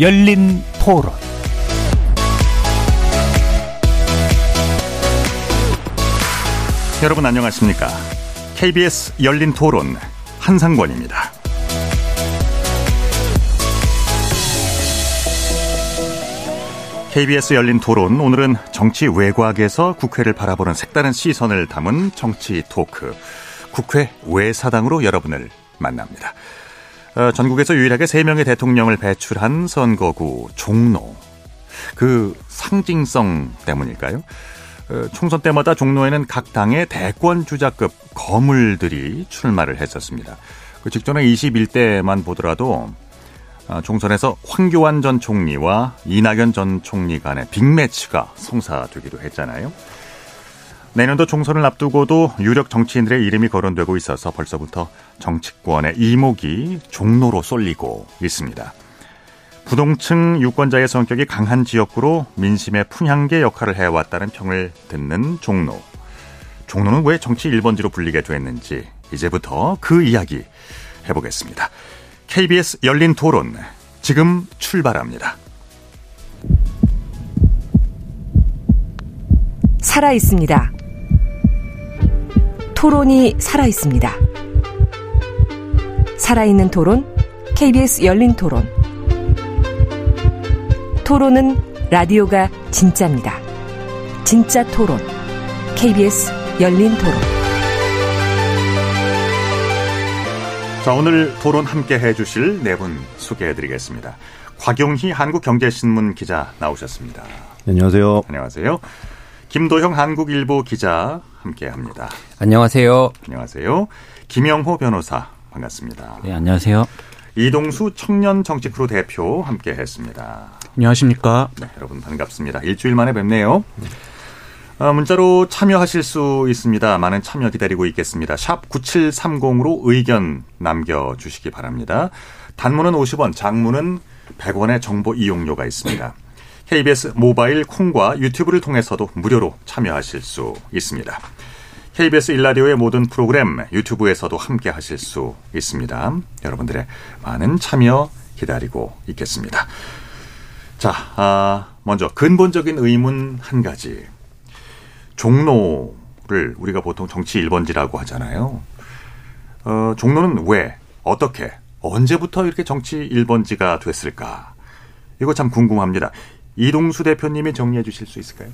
열린 토론 여러분 안녕하십니까? KBS 열린 토론 한상권입니다. KBS 열린 토론 오늘은 정치 외곽에서 국회를 바라보는 색다른 시선을 담은 정치 토크 국회 외사당으로 여러분을 만납니다. 어, 전국에서 유일하게 3명의 대통령을 배출한 선거구 종로 그 상징성 때문일까요? 어, 총선 때마다 종로에는 각 당의 대권 주자급 거물들이 출마를 했었습니다. 그 직전에 21대만 보더라도 어, 총선에서 황교안 전 총리와 이낙연 전 총리 간의 빅매치가 성사되기도 했잖아요. 내년도 총선을 앞두고도 유력 정치인들의 이름이 거론되고 있어서 벌써부터 정치권의 이목이 종로로 쏠리고 있습니다. 부동층 유권자의 성격이 강한 지역구로 민심의 풍향계 역할을 해왔다는 평을 듣는 종로. 종로는 왜 정치 1번지로 불리게 됐는지 이제부터 그 이야기 해보겠습니다. KBS 열린 토론 지금 출발합니다. 살아 있습니다. 토론이 살아 있습니다. 살아있는 토론, KBS 열린 토론. 토론은 라디오가 진짜입니다. 진짜 토론, KBS 열린 토론. 자, 오늘 토론 함께 해주실 네 분 소개해드리겠습니다. 곽용희 한국경제신문 기자 나오셨습니다. 안녕하세요. 안녕하세요. 김도형 한국일보 기자 함께합니다. 안녕하세요. 안녕하세요. 김영호 변호사 반갑습니다. 네, 안녕하세요. 이동수 청년 정치크루 대표 함께했습니다. 안녕하십니까. 네, 여러분 반갑습니다. 일주일 만에 뵙네요. 아, 문자로 참여하실 수 있습니다. 많은 참여 기다리고 있겠습니다. 샵 9730으로 의견 남겨주시기 바랍니다. 단문은 50원, 장문은 100원의 정보 이용료가 있습니다. KBS 모바일 콩과 유튜브를 통해서도 무료로 참여하실 수 있습니다. KBS 일라디오의 모든 프로그램 유튜브에서도 함께 하실 수 있습니다. 여러분들의 많은 참여 기다리고 있겠습니다. 자, 아, 먼저 근본적인 의문 한 가지. 종로를 우리가 보통 정치 1번지라고 하잖아요. 어, 종로는 왜, 어떻게, 언제부터 이렇게 정치 1번지가 됐을까? 이거 참 궁금합니다. 이동수 대표님이 정리해 주실 수 있을까요?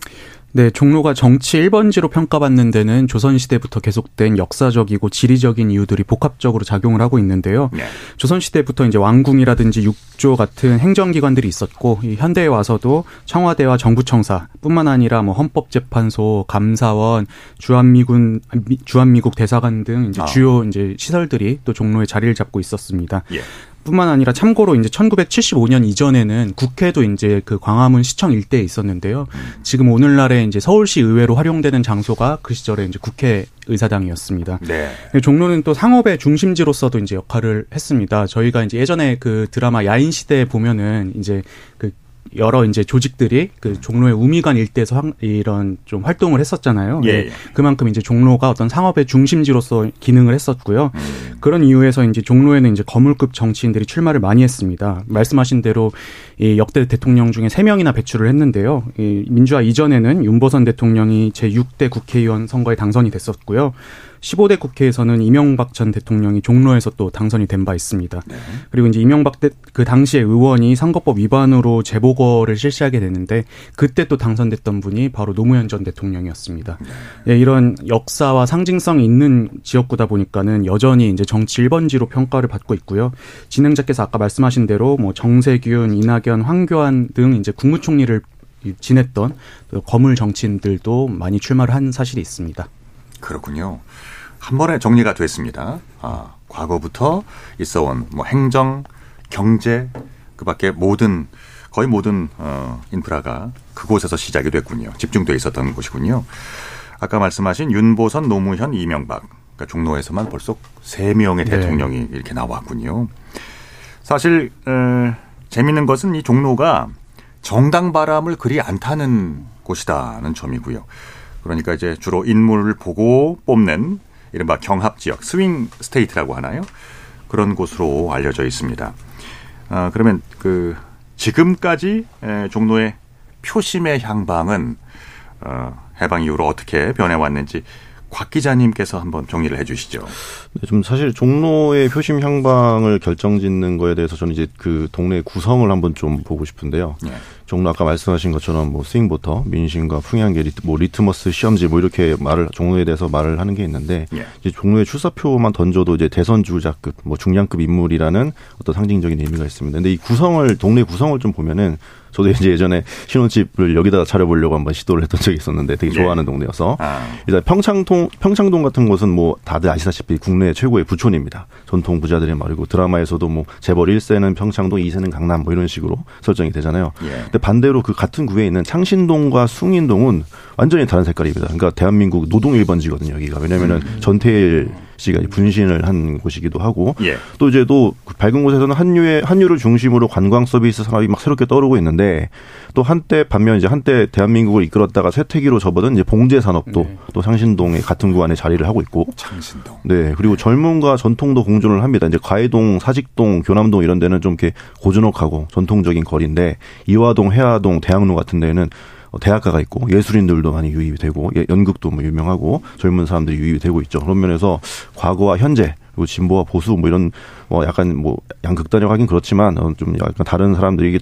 네, 종로가 정치 1번지로 평가받는 데는 조선시대부터 계속된 역사적이고 지리적인 이유들이 복합적으로 작용을 하고 있는데요. 네. 조선시대부터 이제 왕궁이라든지 육조 같은 행정기관들이 있었고, 이 현대에 와서도 청와대와 정부청사 뿐만 아니라 뭐 헌법재판소, 감사원, 주한미군, 주한미국 대사관 등 이제 아. 주요 이제 시설들이 또 종로에 자리를 잡고 있었습니다. 예. 뿐만 아니라 참고로 이제 1975년 이전에는 국회도 이제 그 광화문 시청 일대에 있었는데요. 지금 오늘날에 이제 서울시 의회로 활용되는 장소가 그 시절에 이제 국회 의사당이었습니다. 네. 종로는 또 상업의 중심지로서도 이제 역할을 했습니다. 저희가 이제 예전에 그 드라마 야인 시대에 보면은 이제 그 여러 이제 조직들이 그 종로의 우미관 일대에서 이런 좀 활동을 했었잖아요. 예, 예. 그만큼 이제 종로가 어떤 상업의 중심지로서 기능을 했었고요. 음. 그런 이유에서 이제 종로에는 이제 거물급 정치인들이 출마를 많이 했습니다. 말씀하신 대로 이 역대 대통령 중에 세명이나 배출을 했는데요. 이 민주화 이전에는 윤보선 대통령이 제 6대 국회의원 선거에 당선이 됐었고요. 15대 국회에서는 이명박 전 대통령이 종로에서 또 당선이 된 바 있습니다. 네. 그리고 이제 이명박 대, 그 당시에 의원이 선거법 위반으로 재보궐을 실시하게 됐는데 그때 또 당선됐던 분이 바로 노무현 전 대통령이었습니다. 네. 예, 이런 역사와 상징성이 있는 지역구다 보니까는 여전히 이제 정치 1번지로 평가를 받고 있고요. 진행자께서 아까 말씀하신 대로 뭐 정세균, 이낙연, 황교안 등 이제 국무총리를 지냈던 거물 정치인들도 많이 출마를 한 사실이 있습니다. 그렇군요. 한 번에 정리가 됐습니다. 아, 과거부터 있어온 뭐 행정, 경제, 그 밖에 모든 거의 모든 어, 인프라가 그곳에서 시작이 됐군요. 집중돼 있었던 곳이군요. 아까 말씀하신 윤보선, 노무현, 이명박. 그러니까 종로에서만 벌써 세 명의 네. 대통령이 이렇게 나왔군요. 사실 에, 재밌는 것은 이 종로가 정당 바람을 그리 안 타는 곳이다는 점이고요. 그러니까 이제 주로 인물을 보고 뽑는 이른바 경합 지역, swing state라고 하나요? 그런 곳으로 알려져 있습니다. 아, 그러면 그 지금까지 에, 종로의 표심의 향방은 어, 해방 이후로 어떻게 변해왔는지 곽 기자님께서 한번 정리를 해주시죠. 네, 좀 사실 종로의 표심 향방을 결정짓는 거에 대해서 저는 이제 그 동네 구성을 한번 좀 보고 싶은데요. 네. 종로 아까 말씀하신 것처럼 뭐 swing voter 민심의 풍향계 리트, 뭐 리트머스 시험지 뭐 이렇게 말을 종로에 대해서 말을 하는 게 있는데 네. 이제 종로의 출사표만 던져도 이제 대선 주자급 뭐 중량급 인물이라는 어떤 상징적인 의미가 있습니다. 근데 이 구성을 동네 구성을 좀 보면은 저도 이제 예전에 신혼집을 여기다가 차려보려고 한번 시도를 했던 적이 있었는데 되게 네. 좋아하는 네. 동네여서 아. 일단 평창동 평창동 같은 곳은 뭐 다들 아시다시피 국내 최고의 부촌입니다. 전통 부자들의 말이고 드라마에서도 뭐 재벌 1세는 평창동, 2세는 강남 뭐 이런 식으로 설정이 되잖아요. 예. 근데 반대로 그 같은 구에 있는 창신동과 숭인동은 완전히 다른 색깔입니다. 그러니까 대한민국 노동 1번지거든요, 여기가. 왜냐면은 음. 전태일 씨가 분신을 한 곳이기도 하고 예. 또 이제 또 밝은 곳에서는 한류의 한류를 중심으로 관광 서비스 산업이 막 새롭게 떠오르고 있는데 또 한때 반면 이제 한때 대한민국을 이끌었다가 쇠퇴기로 접어든 이제 봉제 산업도 네. 또 상신동의 같은 구안에 자리를 하고 있고 창신동. 네. 그리고 젊음과 전통도 공존을 합니다. 이제 가해동, 사직동, 교남동 이런 데는 좀 이렇게 고즈넉하고 전통적인 거리인데 이화동, 해화동, 대학로 같은 데는 어, 대학가가 있고 예술인들도 많이 유입이 되고 예, 연극도 뭐 유명하고 젊은 사람들이 유입이 되고 있죠. 그런 면에서 과거와 현재 그리고 진보와 보수 뭐 이런 뭐 약간 뭐 양극단이라고 하긴 그렇지만 어, 좀 약간 다른 사람들이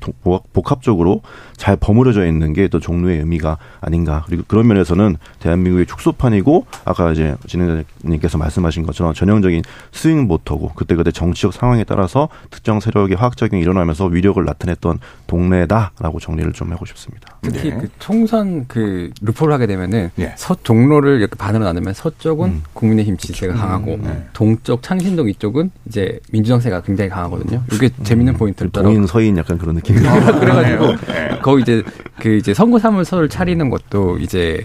복합적으로 잘 버무려져 있는 게 또 종로의 의미가 아닌가. 그리고 그런 면에서는 대한민국의 축소판이고 아까 이제 진행자님께서 말씀하신 것처럼 전형적인 스윙 모터고 그때그때 정치적 상황에 따라서 특정 세력의 화학작용이 일어나면서 위력을 나타냈던 동네다라고 정리를 좀 하고 싶습니다. 특히 네. 그 총선 그 루포를 하게 되면은 네. 서 종로를 이렇게 반으로 나누면 서쪽은 음. 국민의힘 지지세가 그렇죠. 강하고 음. 네. 동쪽 창신동 이쪽은 이제 민 주정세가 굉장히 강하거든요. 이게 음. 재밌는 포인트를 따라. 동인 서인 약간 그런 느낌이. 그래가지고 네. 거기 이제 그 이제 선거사무소를 차리는 것도 이제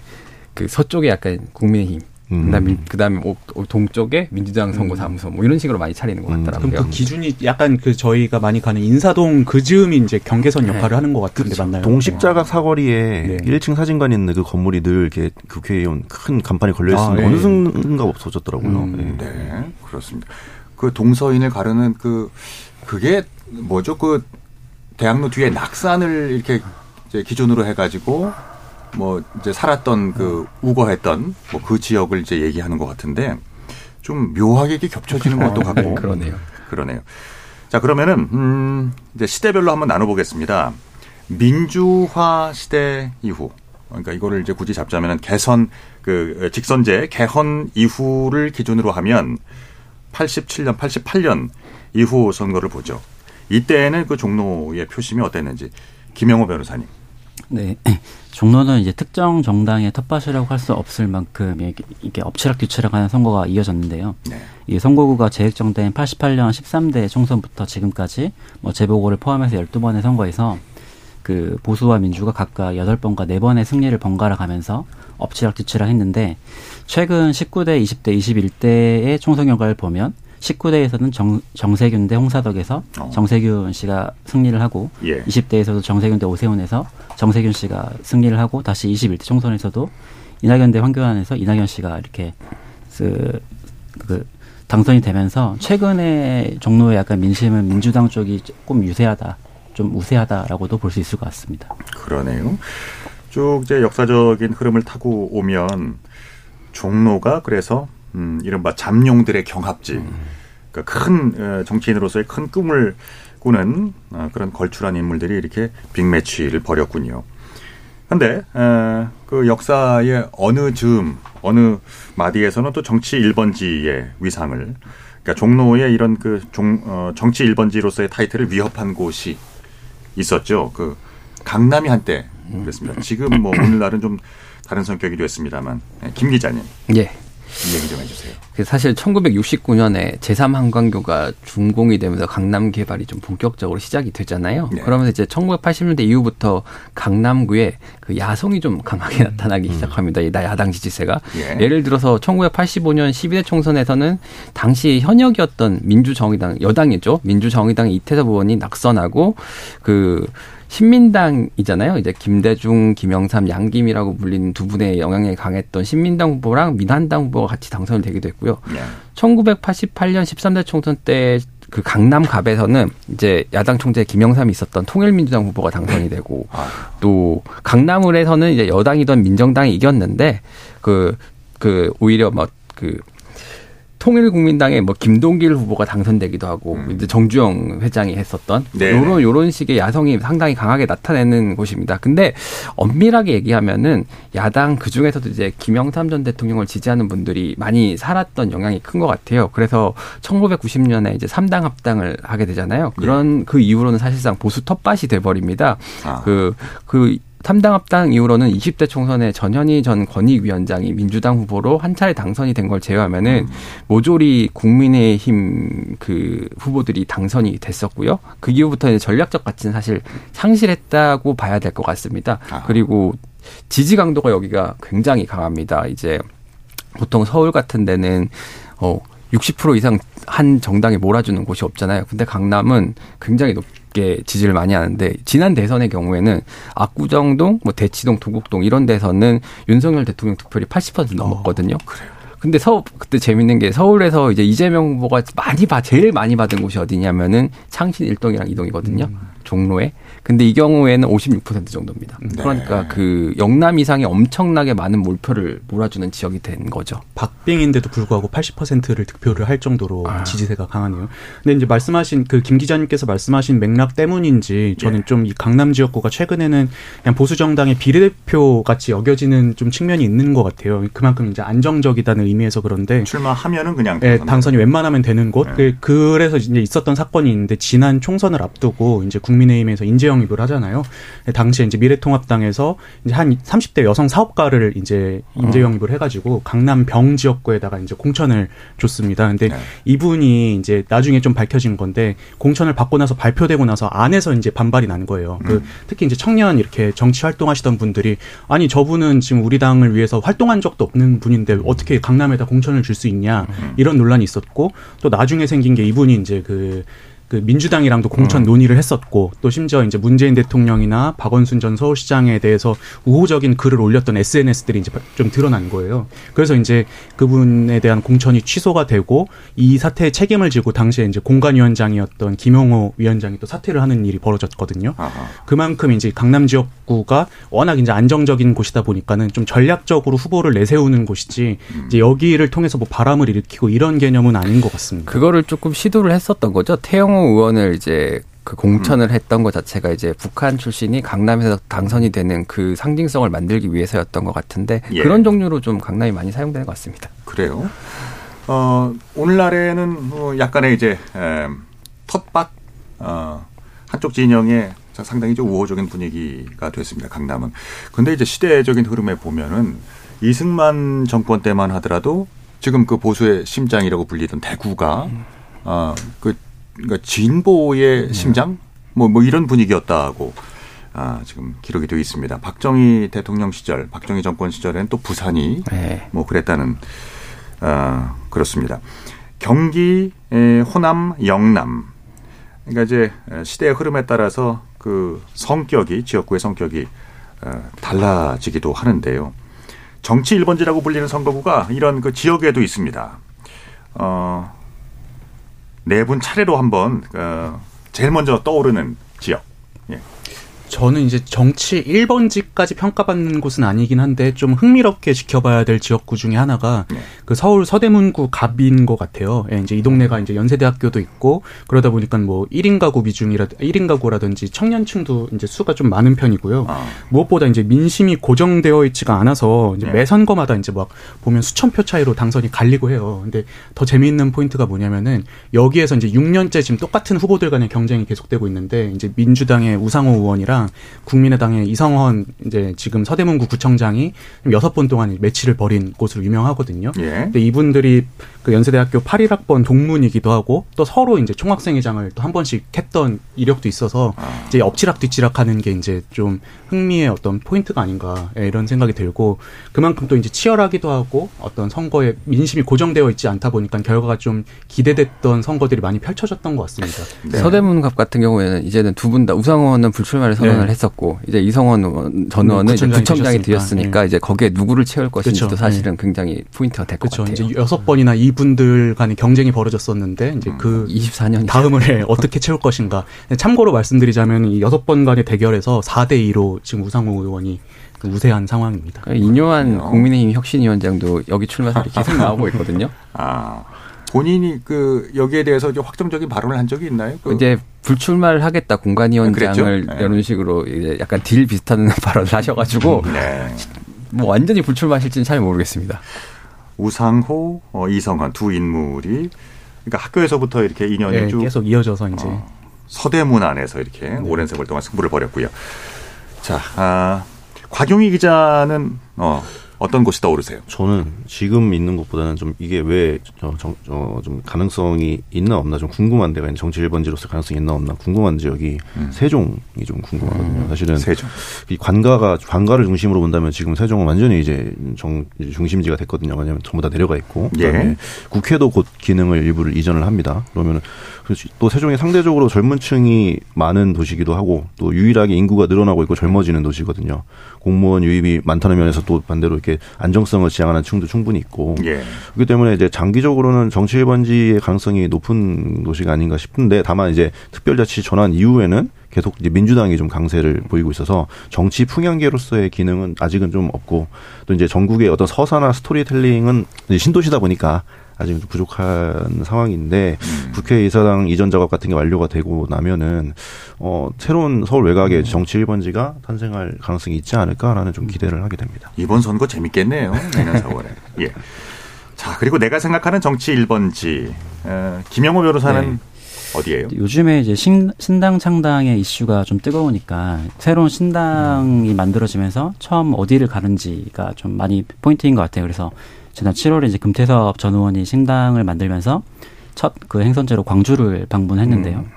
그 서쪽에 약간 국민의힘. 음. 그다음에 그다음에 동쪽에 민주당 선거사무소 뭐 이런 식으로 많이 차리는 것 음. 같더라고요. 그럼 그 기준이 약간 그 저희가 많이 가는 인사동 그 즈음이 이제 경계선 역할을 네. 하는 것 같은데 그렇죠. 맞나요? 동십자각 사거리에 네. 1층 사진관 있는 그 건물이 늘 이렇게 국회의원 큰 간판이 걸려 있으면 아, 어느 순간 없어졌더라고요. 음. 네. 네. 그렇습니다. 그 동서인을 가르는 그 그게 뭐죠? 그 대학로 뒤에 낙산을 이렇게 이제 기준으로 해가지고 뭐 이제 살았던 그 우거했던 뭐 그 지역을 이제 얘기하는 것 같은데 좀 묘하게 이렇게 겹쳐지는 것도 아, 같고 네, 그러네요. 그러네요. 자 그러면은 음 이제 시대별로 한번 나눠보겠습니다. 민주화 시대 이후 그러니까 이거를 이제 굳이 잡자면은 개선 그 직선제 개헌 이후를 기준으로 하면 87년, 88년 이후 선거를 보죠. 이때는 그 종로의 표심이 어땠는지 김영호 변호사님. 네. 종로는 이제 특정 정당의 텃밭이라고 할 수 없을 만큼 이게 엎치락뒤치락하는 선거가 이어졌는데요. 네. 이 선거구가 재획정된 88년 13대 총선부터 지금까지 뭐 재보고를 포함해서 12번의 선거에서 그 보수와 민주가 각각 8번과 4번의 승리를 번갈아 가면서 엎치락 뒤치락 했는데 최근 19대, 20대, 21대의 총선 결과를 보면 19대에서는 정, 정세균 대 홍사덕에서 어. 정세균 씨가 승리를 하고 예. 20대에서도 정세균 대 오세훈에서 정세균 씨가 승리를 하고 다시 21대 총선에서도 이낙연 대 황교안에서 이낙연 씨가 이렇게 그, 그 당선이 되면서 최근에 종로의 약간 민심은 민주당 쪽이 조금 유세하다, 좀 우세하다라고도 볼 수 있을 것 같습니다. 그러네요. 쭉 이제 역사적인 흐름을 타고 오면 종로가 그래서 음, 이른바 잠룡들의 경합지. 음. 그러니까 큰 어, 정치인으로서의 큰 꿈을 꾸는 어, 그런 걸출한 인물들이 이렇게 빅매치를 벌였군요. 근데 어, 그 역사의 어느 즈음, 어느 마디에서는 또 정치 1번지의 위상을 그러니까 종로의 이런 그 종, 어, 정치 1번지로서의 타이틀을 위협한 곳이 있었죠. 그 강남이 한때 그랬습니다. 지금 뭐 오늘날은 좀 다른 성격이 됐습니다만 네, 김 기자님. 예. 얘기 좀 해주세요. 그 사실 1969년에 제3한강교가 준공이 되면서 강남 개발이 좀 본격적으로 시작이 되잖아요. 네. 그러면서 이제 1980년대 이후부터 강남구에 그 야성이 좀 강하게 음. 나타나기 음. 시작합니다. 이 야당 지지세가. 예. 를 들어서 1985년 12대 총선에서는 당시 현역이었던 민주정의당 여당이죠. 민주정의당 이태섭 의원이 낙선하고 그 신민당이잖아요. 이제 김대중, 김영삼, 양김이라고 불리는 두 분의 영향력이 강했던 신민당 후보랑 민한당 후보가 같이 당선이 되기도 했고요. 네. 1988년 13대 총선 때 그 강남갑에서는 이제 야당 총재 김영삼이 있었던 통일민주당 후보가 당선이 되고 아. 또 강남을에서는 이제 여당이던 민정당이 이겼는데 그그 그 오히려 뭐그 통일국민당의 뭐 김동길 후보가 당선되기도 하고 음. 이제 정주영 회장이 했었던 네. 요런 요런 식의 야성이 상당히 강하게 나타내는 곳입니다. 근데 엄밀하게 얘기하면은 야당 그 중에서도 이제 김영삼 전 대통령을 지지하는 분들이 많이 살았던 영향이 큰 것 같아요. 그래서 1990년에 이제 3당 합당을 하게 되잖아요. 그런 네. 그 이후로는 사실상 보수 텃밭이 돼 버립니다. 아. 그, 그 3당 합당 이후로는 20대 총선에 전현희 전 권익위원장이 민주당 후보로 한 차례 당선이 된 걸 제외하면은 음. 모조리 국민의힘 그 후보들이 당선이 됐었고요. 그 이후부터 이제 전략적 가치는 사실 상실했다고 봐야 될 것 같습니다. 아. 그리고 지지 강도가 여기가 굉장히 강합니다. 이제 보통 서울 같은 데는 어 60% 이상 한 정당에 몰아주는 곳이 없잖아요. 근데 강남은 굉장히 높 높게 지지를 많이 하는데 지난 대선의 경우에는 압구정동, 뭐 대치동, 도곡동 이런 데서는 윤석열 대통령 득표율이 80% 넘었거든요. 어, 그래요. 근데 서 그때 재밌는 게 서울에서 이제 이재명 후보가 많이 봐 제일 많이 받은 곳이 어디냐면은 창신 일동이랑 이동이거든요. 음. 종로에. 근데 이 경우에는 56% 정도입니다. 네. 그러니까 그 영남 이상이 엄청나게 많은 몰표를 몰아주는 지역이 된 거죠. 박빙인데도 불구하고 80%를 득표를 할 정도로 아. 지지세가 강하네요. 근데 이제 말씀하신 그 김 기자님께서 말씀하신 맥락 때문인지 저는 네. 좀이 강남 지역구가 최근에는 그냥 보수 정당의 비례대표 같이 여겨지는 좀 측면이 있는 것 같아요. 그만큼 이제 안정적이다는 의미에서 그런데 출마하면은 그냥 네, 당선이 웬만하면 되는 곳. 네. 그, 그래서 이제 있었던 사건이 있는데 지난 총선을 앞두고 이제 국민의힘에서 인재 영 입을 하잖아요. 당시에 이제 미래통합당에서 이제 한 30대 여성 사업가를 이제 인재 영입을 해가지고 강남 병 지역구에다가 이제 공천을 줬습니다. 근데 네. 이분이 이제 나중에 좀 밝혀진 건데 공천을 받고 나서 발표되고 나서 안에서 이제 반발이 난 거예요. 그 음. 그 특히 이제 청년 이렇게 정치 활동하시던 분들이 아니 저분은 지금 우리 당을 위해서 활동한 적도 없는 분인데 어떻게 강남에다 공천을 줄 수 있냐 음. 이런 논란이 있었고 또 나중에 생긴 게 이분이 이제 그 그 민주당이랑도 공천 음. 논의를 했었고 또 심지어 이제 문재인 대통령이나 박원순 전 서울시장에 대해서 우호적인 글을 올렸던 SNS들이 이제 좀 드러난 거예요. 그래서 이제 그분에 대한 공천이 취소가 되고 이 사태에 책임을 지고 당시에 이제 공관위원장이었던 김용호 위원장이 또 사퇴를 하는 일이 벌어졌거든요. 아하. 그만큼 이제 강남 지역구가 워낙 이제 안정적인 곳이다 보니까는 좀 전략적으로 후보를 내세우는 곳이지 음. 이제 여기를 통해서 뭐 바람을 일으키고 이런 개념은 아닌 것 같습니다. 그거를 조금 시도를 했었던 거죠. 태영 호 의원을 이제 그 공천을 음. 했던 것 자체가 이제 북한 출신이 강남에서 당선이 되는 그 상징성을 만들기 위해서였던 것 같은데 예. 그런 종류로 좀 강남이 많이 사용되는 것 같습니다. 그래요. 어, 오늘날에는 뭐 약간의 이제 에, 텃밭 어, 한쪽 진영에 상당히 좀 우호적인 분위기가 됐습니다. 강남은. 근데 이제 시대적인 흐름에 보면은 이승만 정권 때만 하더라도 지금 그 보수의 심장이라고 불리던 대구가 음. 어그 그러니까 진보의 네. 심장 뭐뭐 뭐 이런 분위기였다고 아, 지금 기록이 되어 있습니다. 박정희 대통령 시절, 박정희 정권 시절엔 또 부산이 네. 뭐 그랬다는 아, 그렇습니다. 경기, 에, 호남, 영남. 그러니까 이제 시대의 흐름에 따라서 그 성격이 지역구의 성격이 어, 달라지기도 하는데요. 정치 1번지라고 불리는 선거구가 이런 그 지역에도 있습니다. 어, 네 분 차례로 한번 어, 제일 먼저 떠오르는 지역. 예. 저는 이제 정치 1번지까지 평가받는 곳은 아니긴 한데 좀 흥미롭게 지켜봐야 될 지역구 중에 하나가 네. 그 서울 서대문구 갑인 것 같아요. 예, 이제 이 동네가 이제 연세대학교도 있고 그러다 보니까 뭐 1인 가구 비중이라 1인 가구라든지 청년층도 이제 수가 좀 많은 편이고요. 아. 무엇보다 이제 민심이 고정되어 있지가 않아서 이제 네. 매 선거마다 이제 막 보면 수천 표 차이로 당선이 갈리고 해요. 근데 더 재미있는 포인트가 뭐냐면은 여기에서 이제 6년째 지금 똑같은 후보들 간의 경쟁이 계속되고 있는데 이제 민주당의 우상호 의원이랑 국민의당의 이성헌 이제 지금 서대문구 구청장이 여섯 번 동안 매치를 벌인 곳으로 유명하거든요. 예. 근데 이분들이 그 연세대학교 81학번 동문이기도 하고 또 서로 이제 총학생회장을 또 한 번씩 했던 이력도 있어서 아. 이제 엎치락 뒤치락 하는 게 이제 좀 흥미의 어떤 포인트가 아닌가 예, 이런 생각이 들고 그만큼 또 이제 치열하기도 하고 어떤 선거에 민심이 고정되어 있지 않다 보니까 결과가 좀 기대됐던 선거들이 많이 펼쳐졌던 것 같습니다. 네. 서대문갑 같은 경우에는 이제는 두 분 다 우상호는 불출마를 선언 토론을 네. 했었고 이제 이성헌 의원, 전 의원은 구청장이, 구청장이 되었으니까 네. 이제 거기에 누구를 채울 것인지도 그쵸. 사실은 네. 굉장히 포인트가 될 것 같아요. 이제 여섯 번이나 이분들 간의 경쟁이 벌어졌었는데 이제 음, 그 24년 다음을 어떻게 채울 것인가. 참고로 말씀드리자면 이 여섯 번 간의 대결에서 4대 2로 지금 우상호 의원이 그 우세한 상황입니다. 그러니까 인요한 국민의힘 혁신위원장도 여기 출마설이 계속 나오고 있거든요. 아. 본인이 그 여기에 대해서 이제 확정적인 발언을 한 적이 있나요? 그 이제 불출마를 하겠다 공관위원장을 네. 이런 식으로 이제 약간 딜 비슷한 발언을 하셔가지고 네. 뭐 완전히 불출마하실지는 잘 모르겠습니다. 우상호, 어, 이성환 두 인물이 그러니까 학교에서부터 이렇게 인연이 네, 쭉 계속 이어져서 이제 어, 서대문 안에서 이렇게 네. 오랜 세월 동안 승부를 벌였고요. 자, 아, 곽용희 기자는 어, 어떤 곳이 떠오르세요? 저는 지금 있는 것보다는 좀 이게 왜 좀 가능성이 있나 없나 좀 궁금한 데가 있는 정치 1번지로서 가능성이 있나 없나 궁금한 지역이 음. 세종이 좀 궁금하거든요. 음. 사실은 세종. 이 관가가 관가를 중심으로 본다면 지금 세종은 완전히 이제 정 중심지가 됐거든요. 왜냐하면 전부 다 내려가 있고 그다음에 예. 국회도 곧 기능을 일부를 이전을 합니다. 그러면은 또 세종이 상대적으로 젊은 층이 많은 도시기도 하고 또 유일하게 인구가 늘어나고 있고 젊어지는 도시거든요. 공무원 유입이 많다는 면에서 또 반대로 이렇게 안정성을 지향하는 층도 충분히 있고 예. 그렇기 때문에 이제 장기적으로는 정치 1번지의 가능성이 높은 도시가 아닌가 싶은데 다만 이제 특별자치 전환 이후에는 계속 이제 민주당이 좀 강세를 보이고 있어서 정치 풍향계로서의 기능은 아직은 좀 없고 또 이제 전국의 어떤 서사나 스토리텔링은 신도시다 보니까 아직 좀 부족한 상황인데 음. 국회의사당 이전 작업 같은 게 완료가 되고 나면은 어 새로운 서울 외곽의 음. 정치 1번지가 탄생할 가능성이 있지 않을까라는 좀 기대를 하게 됩니다. 이번 선거 재밌겠네요. 내년 4월에. 예. 자, 그리고 내가 생각하는 정치 1번지 어, 김영호 변호사는 네. 어디에요? 요즘에 이제 신, 신당 창당의 이슈가 좀 뜨거우니까 새로운 신당이 음. 만들어지면서 처음 어디를 가는지가 좀 많이 포인트인 것 같아요. 그래서 지난 7월에 이제 금태섭 전 의원이 신당을 만들면서 첫 그 행선제로 광주를 방문했는데요. 음.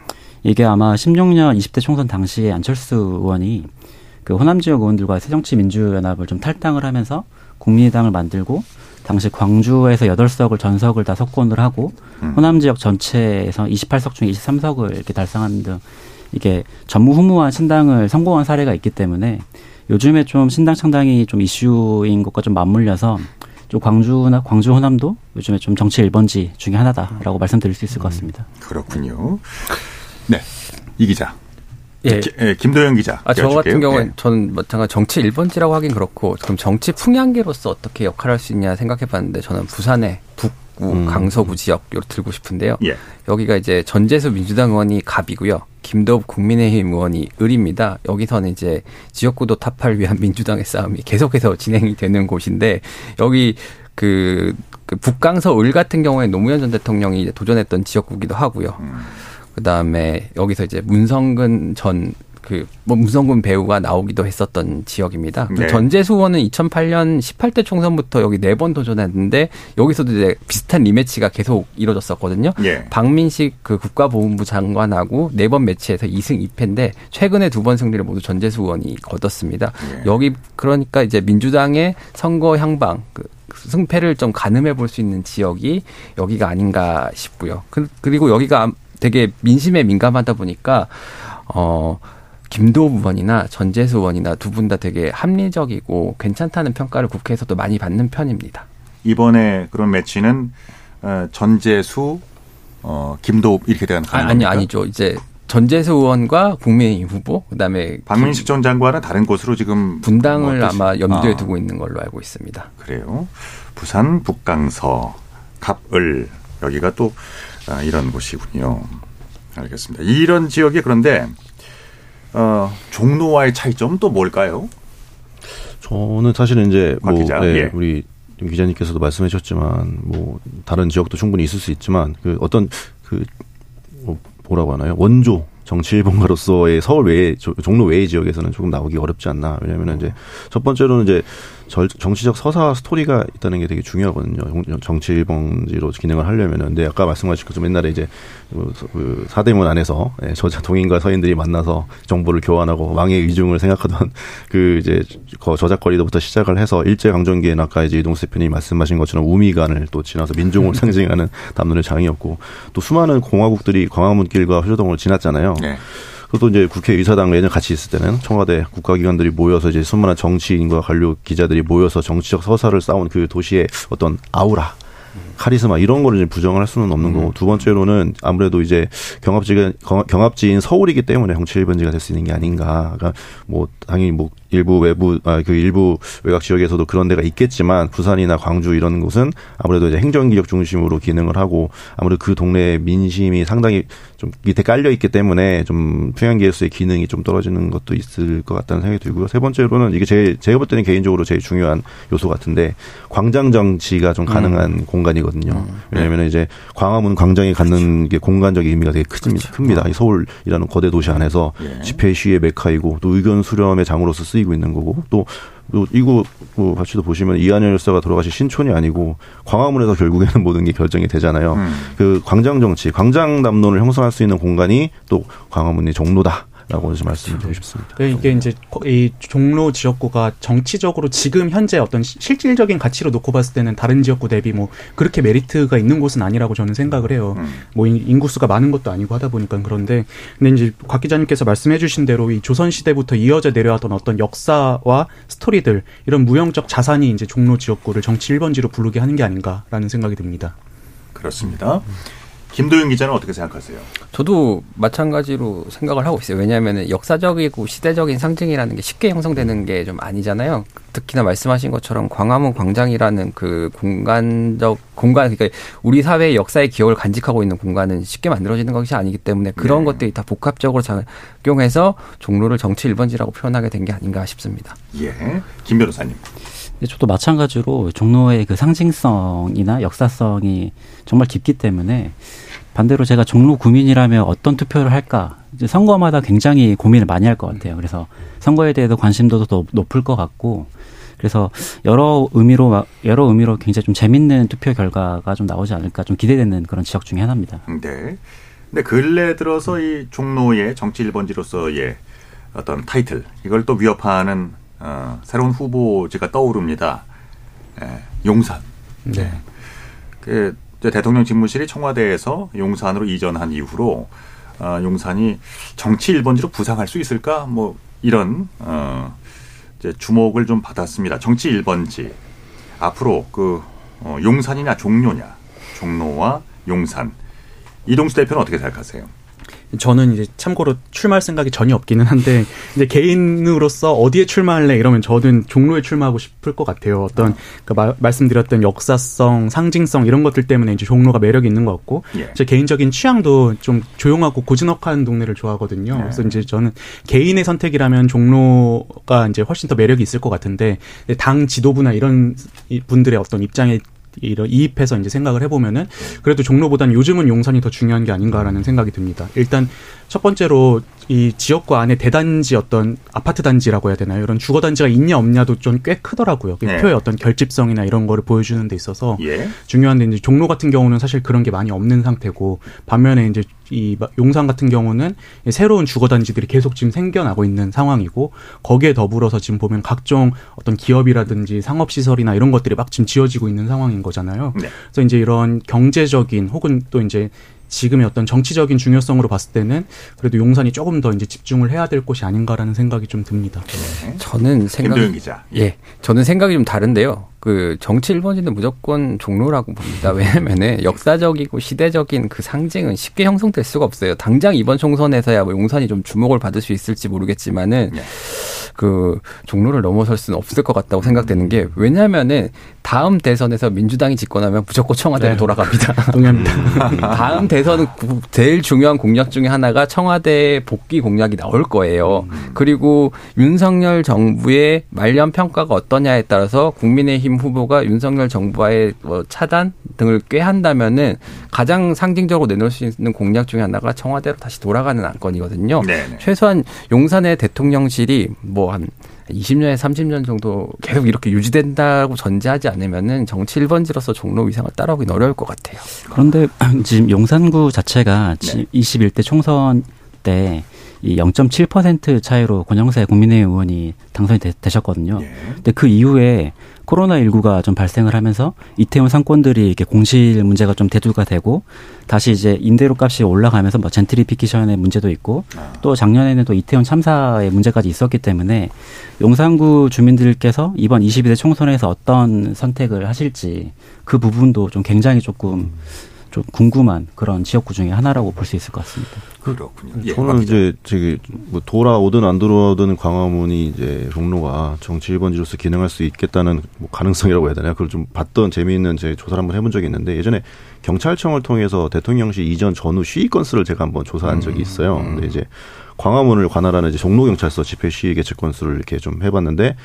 이게 아마 16년 20대 총선 당시에 안철수 의원이 그 호남 지역 의원들과 새정치민주연합을 좀 탈당을 하면서 국민의당을 만들고 당시 광주에서 8석을 전석을 다 석권을 하고 음. 호남 지역 전체에서 28석 중에 23석을 이렇게 달성하는 등 이게 전무후무한 신당을 성공한 사례가 있기 때문에 요즘에 좀 신당 창당이 좀 이슈인 것과 좀 맞물려서 좀 광주나 광주 호남도 요즘에 좀 정치 1번지 중에 하나다라고 말씀드릴 수 있을 것 같습니다. 음, 그렇군요. 네. 이 기자. 예. 예 김도영 기자. 아, 저 같은 경우는 예. 저는 마찬가지 정치 1번지라고 하긴 그렇고 그럼 정치 풍향계로서 어떻게 역할을 할수 있냐 생각해 봤는데 저는 부산의 북 구 음. 강서구 지역으로 들고 싶은데요. 예. 여기가 이제 전재수 민주당 의원이 갑이고요. 김도읍 국민의힘 의원이 을입니다. 여기서는 이제 지역구도 타파를 위한 민주당의 싸움이 계속해서 진행이 되는 곳인데 여기 그, 그 북강서 을 같은 경우에 노무현 전 대통령이 도전했던 지역구기도 하고요. 음. 그 다음에 여기서 이제 문성근 전 그뭐 문성군 배우가 나오기도 했었던 지역입니다. 네. 전재수 의원은 2008년 18대 총선부터 여기 네 번 도전했는데 여기서도 이제 비슷한 리매치가 계속 이루어졌었거든요. 네. 박민식 그 국가보훈부 장관하고 네 번 매치해서 2승 2패인데 최근에 두 번 승리를 모두 전재수 의원이 거뒀습니다. 네. 여기 그러니까 이제 민주당의 선거 향방 그 승패를 좀 가늠해 볼 수 있는 지역이 여기가 아닌가 싶고요. 그, 그리고 여기가 되게 민심에 민감하다 보니까 어 김도우 의원이나 전재수 의원이나 두 분 다 되게 합리적이고 괜찮다는 평가를 국회에서도 많이 받는 편입니다. 이번에 그런 매치는 어, 전재수, 어, 김도우 이렇게 되는 아, 아니 아니죠. 이제 전재수 의원과 국민의힘 후보 그다음에 박민식 전 장관은 다른 곳으로 지금 분당을 뭐 아마 염두에 아. 두고 있는 걸로 알고 있습니다. 그래요. 부산 북강서 갑을 여기가 또 아, 이런 곳이군요. 알겠습니다. 이런 지역이 그런데 어, 종로와의 차이점은 또 뭘까요? 저는 사실은 이제 뭐 네, 예. 우리 기자님께서도 말씀해 주셨지만 뭐 다른 지역도 충분히 있을 수 있지만 그 어떤 그뭐 뭐라고 하나요? 원조 정치 일본가로서의 서울 외에 종로 외의 지역에서는 조금 나오기 어렵지 않나. 왜냐하면 이제 첫 번째로는 이제 정치적 서사 스토리가 있다는 게 되게 중요하거든요. 정치 일본지로 기능을 하려면은. 근데 아까 말씀하신 것처럼 옛날에 이제 그, 그 사대문 안에서 예, 저자 동인과 서인들이 만나서 정보를 교환하고 왕의 위중을 생각하던 그 이제 저작거리부터 시작을 해서 일제 강점기에는 아까 이제 이동수 대표님이 말씀하신 것처럼 우미관을 또 지나서 민중을 상징하는 담론의 장이었고 또 수많은 공화국들이 광화문길과 효조동을 지났잖아요. 네. 그것도 이제 국회의사당 매년 같이 있을 때는 청와대 국가기관들이 모여서 이제 수많은 정치인과 관료 기자들이 모여서 정치적 서사를 쌓은 그 도시의 어떤 아우라 카리스마 이런 거를 부정을 할 수는 없는 거고 두 번째로는 아무래도 이제 경합지가 경합지인 서울이기 때문에 정치 1번지가 될 수 있는 게 아닌가. 그러니까 뭐 당연히 뭐 일부 외부 아 그 일부 외곽 지역에서도 그런 데가 있겠지만 부산이나 광주 이런 곳은 아무래도 이제 행정기업 중심으로 기능을 하고 아무래도 그 동네의 민심이 상당히 좀 밑에 깔려 있기 때문에 좀 평양기획소의 기능이 좀 떨어지는 것도 있을 것 같다는 생각이 들고요. 세 번째로는 이게 제 제가 볼 때는 개인적으로 제일 중요한 요소 같은데 광장 정치가 좀 가능한 음. 공간이거든요. 음. 왜냐하면 이제 광화문 광장이 갖는 게 공간적인 의미가 되게 큽니다. 그렇죠. 큽니다. 서울이라는 거대 도시 안에서 예. 집회 시의 메카이고 또 의견 수렴의 장으로서 쓰 이고 있는 거고 또 이거 뭐 같이도 보시면 이한열 열사가 돌아가신 신촌이 아니고 광화문에서 결국에는 모든 게 결정이 되잖아요. 음. 그 광장 정치, 광장 담론을 형성할 수 있는 공간이 또 광화문의 종로다. 라고 말씀드리고 싶습니다. 네, 이게 이제 이 종로 지역구가 정치적으로 지금 현재 어떤 실질적인 가치로 놓고 봤을 때는 다른 지역구 대비 뭐 그렇게 메리트가 있는 곳은 아니라고 저는 생각을 해요. 음. 뭐 인구수가 많은 것도 아니고 하다 보니까 그런데 근데 이제 곽 기자님께서 말씀해 주신 대로 이 조선 시대부터 이어져 내려왔던 어떤 역사와 스토리들 이런 무형적 자산이 이제 종로 지역구를 정치 1번지로 부르게 하는 게 아닌가라는 생각이 듭니다. 그렇습니다. 음. 김도윤 기자는 어떻게 생각하세요? 저도 마찬가지로 생각을 하고 있어요. 왜냐하면 역사적이고 시대적인 상징이라는 게 쉽게 형성되는 게 좀 아니잖아요. 특히나 말씀하신 것처럼 광화문 광장이라는 그 공간적 공간 그러니까 우리 사회의 역사의 기억을 간직하고 있는 공간은 쉽게 만들어지는 것이 아니기 때문에 그런 네. 것들이 다 복합적으로 작용해서 종로를 정치 1번지라고 표현하게 된 게 아닌가 싶습니다. 예. 김 변호사님. 저도 마찬가지로 종로의 그 상징성이나 역사성이 정말 깊기 때문에 반대로 제가 종로 구민이라면 어떤 투표를 할까 이제 선거마다 굉장히 고민을 많이 할 것 같아요. 그래서 선거에 대해서 관심도도 더 높을 것 같고 그래서 여러 의미로 여러 의미로 굉장히 좀 재밌는 투표 결과가 좀 나오지 않을까 좀 기대되는 그런 지역 중에 하나입니다. 네. 근데 근래 들어서 이 종로의 정치 1번지로서의 어떤 타이틀 이걸 또 위협하는 어, 새로운 후보지가 떠오릅니다. 예, 용산. 네. 그 대통령 집무실이 청와대에서 용산으로 이전한 이후로 어, 용산이 정치 1번지로 부상할 수 있을까? 뭐 이런 어, 이제 주목을 좀 받았습니다. 정치 1번지 앞으로 그 어, 용산이냐 종로냐 종로와 용산 이동수 대표는 어떻게 생각하세요? 저는 이제 참고로 출마할 생각이 전혀 없기는 한데 이제 개인으로서 어디에 출마할래 이러면 저는 종로에 출마하고 싶을 것 같아요. 어떤 그 마, 말씀드렸던 역사성, 상징성 이런 것들 때문에 이제 종로가 매력이 있는 것 같고 예. 제 개인적인 취향도 좀 조용하고 고즈넉한 동네를 좋아하거든요. 예. 그래서 이제 저는 개인의 선택이라면 종로가 이제 훨씬 더 매력이 있을 것 같은데 당 지도부나 이런 분들의 어떤 입장에 이런 이입해서 이제 생각을 해보면은 그래도 종로보다는 요즘은 용산이 더 중요한 게 아닌가라는 생각이 듭니다. 일단 첫 번째로 이 지역구 안에 대단지 어떤 아파트 단지라고 해야 되나요? 이런 주거 단지가 있냐 없냐도 좀 꽤 크더라고요. 네. 표의 어떤 결집성이나 이런 거를 보여주는 데 있어서 예. 중요한데 이제 종로 같은 경우는 사실 그런 게 많이 없는 상태고 반면에 이제 이 용산 같은 경우는 새로운 주거 단지들이 계속 지금 생겨나고 있는 상황이고 거기에 더불어서 지금 보면 각종 어떤 기업이라든지 상업 시설이나 이런 것들이 막 지금 지어지고 있는 상황인 거잖아요. 네. 그래서 이제 이런 경제적인 혹은 또 이제 지금의 어떤 정치적인 중요성으로 봤을 때는 그래도 용산이 조금 더 이제 집중을 해야 될 곳이 아닌가라는 생각이 좀 듭니다. 네. 저는 생각이 기자. 예. 저는 생각이 좀 다른데요. 그 정치 1번지는 무조건 종로라고 봅니다. 왜냐면은 역사적이고 시대적인 그 상징은 쉽게 형성될 수가 없어요. 당장 이번 총선에서야 뭐 용산이 좀 주목을 받을 수 있을지 모르겠지만은 네. 그 종로를 넘어설 수는 없을 것 같다고 생각되는 게 왜냐면은 다음 대선에서 민주당이 집권하면 무조건 청와대로 네. 돌아갑니다. 동의합니다. 다음 대선은 제일 중요한 공약 중에 하나가 청와대 복귀 공약이 나올 거예요. 그리고 윤석열 정부의 말년 평가가 어떠냐에 따라서 국민의 힘 후보가 윤석열 정부와의 뭐 차단 등을 꾀한다면은 가장 상징적으로 내놓을 수 있는 공약 중에 하나가 청와대로 다시 돌아가는 안건이거든요. 네네. 최소한 용산의 대통령실이 뭐 한 20년에 30년 정도 계속 이렇게 유지된다고 전제하지 않으면은 정치 1번지로서 종로 위상을 따라오긴 어려울 것 같아요. 그런데 지금 용산구 자체가 네. 21대 총선 때 이 0.7% 차이로 권영세 국민의힘 의원이 당선이 되, 셨거든요 예. 근데 그 이후에 코로나19가 좀 발생을 하면서 이태원 상권들이 이렇게 공실 문제가 좀 대두가 되고 다시 이제 임대료 값이 올라가면서 뭐 젠트리피케이션의 문제도 있고 아. 또 작년에는 또 이태원 참사의 문제까지 있었기 때문에 용산구 주민들께서 이번 22대 총선에서 어떤 선택을 하실지 그 부분도 좀 굉장히 조금 음. 좀 궁금한 그런 지역구 중에 하나라고 볼 수 있을 것 같습니다. 그렇군요. 예, 저는 이제 저기 뭐 돌아오든 안 돌아오든 광화문이 이제 종로가 정치 1번지로서 기능할 수 있겠다는 뭐 가능성이라고 해야 되나요? 그걸 좀 봤던 재미있는 제 조사를 한번 해본 적이 있는데 예전에 경찰청을 통해서 대통령실 이전 전후 시위 건수를 제가 한번 조사한 적이 있어요. 음. 근데 이제 광화문을 관할하는 이제 종로 경찰서 집회 시위 개최 건수를 이렇게 좀 해봤는데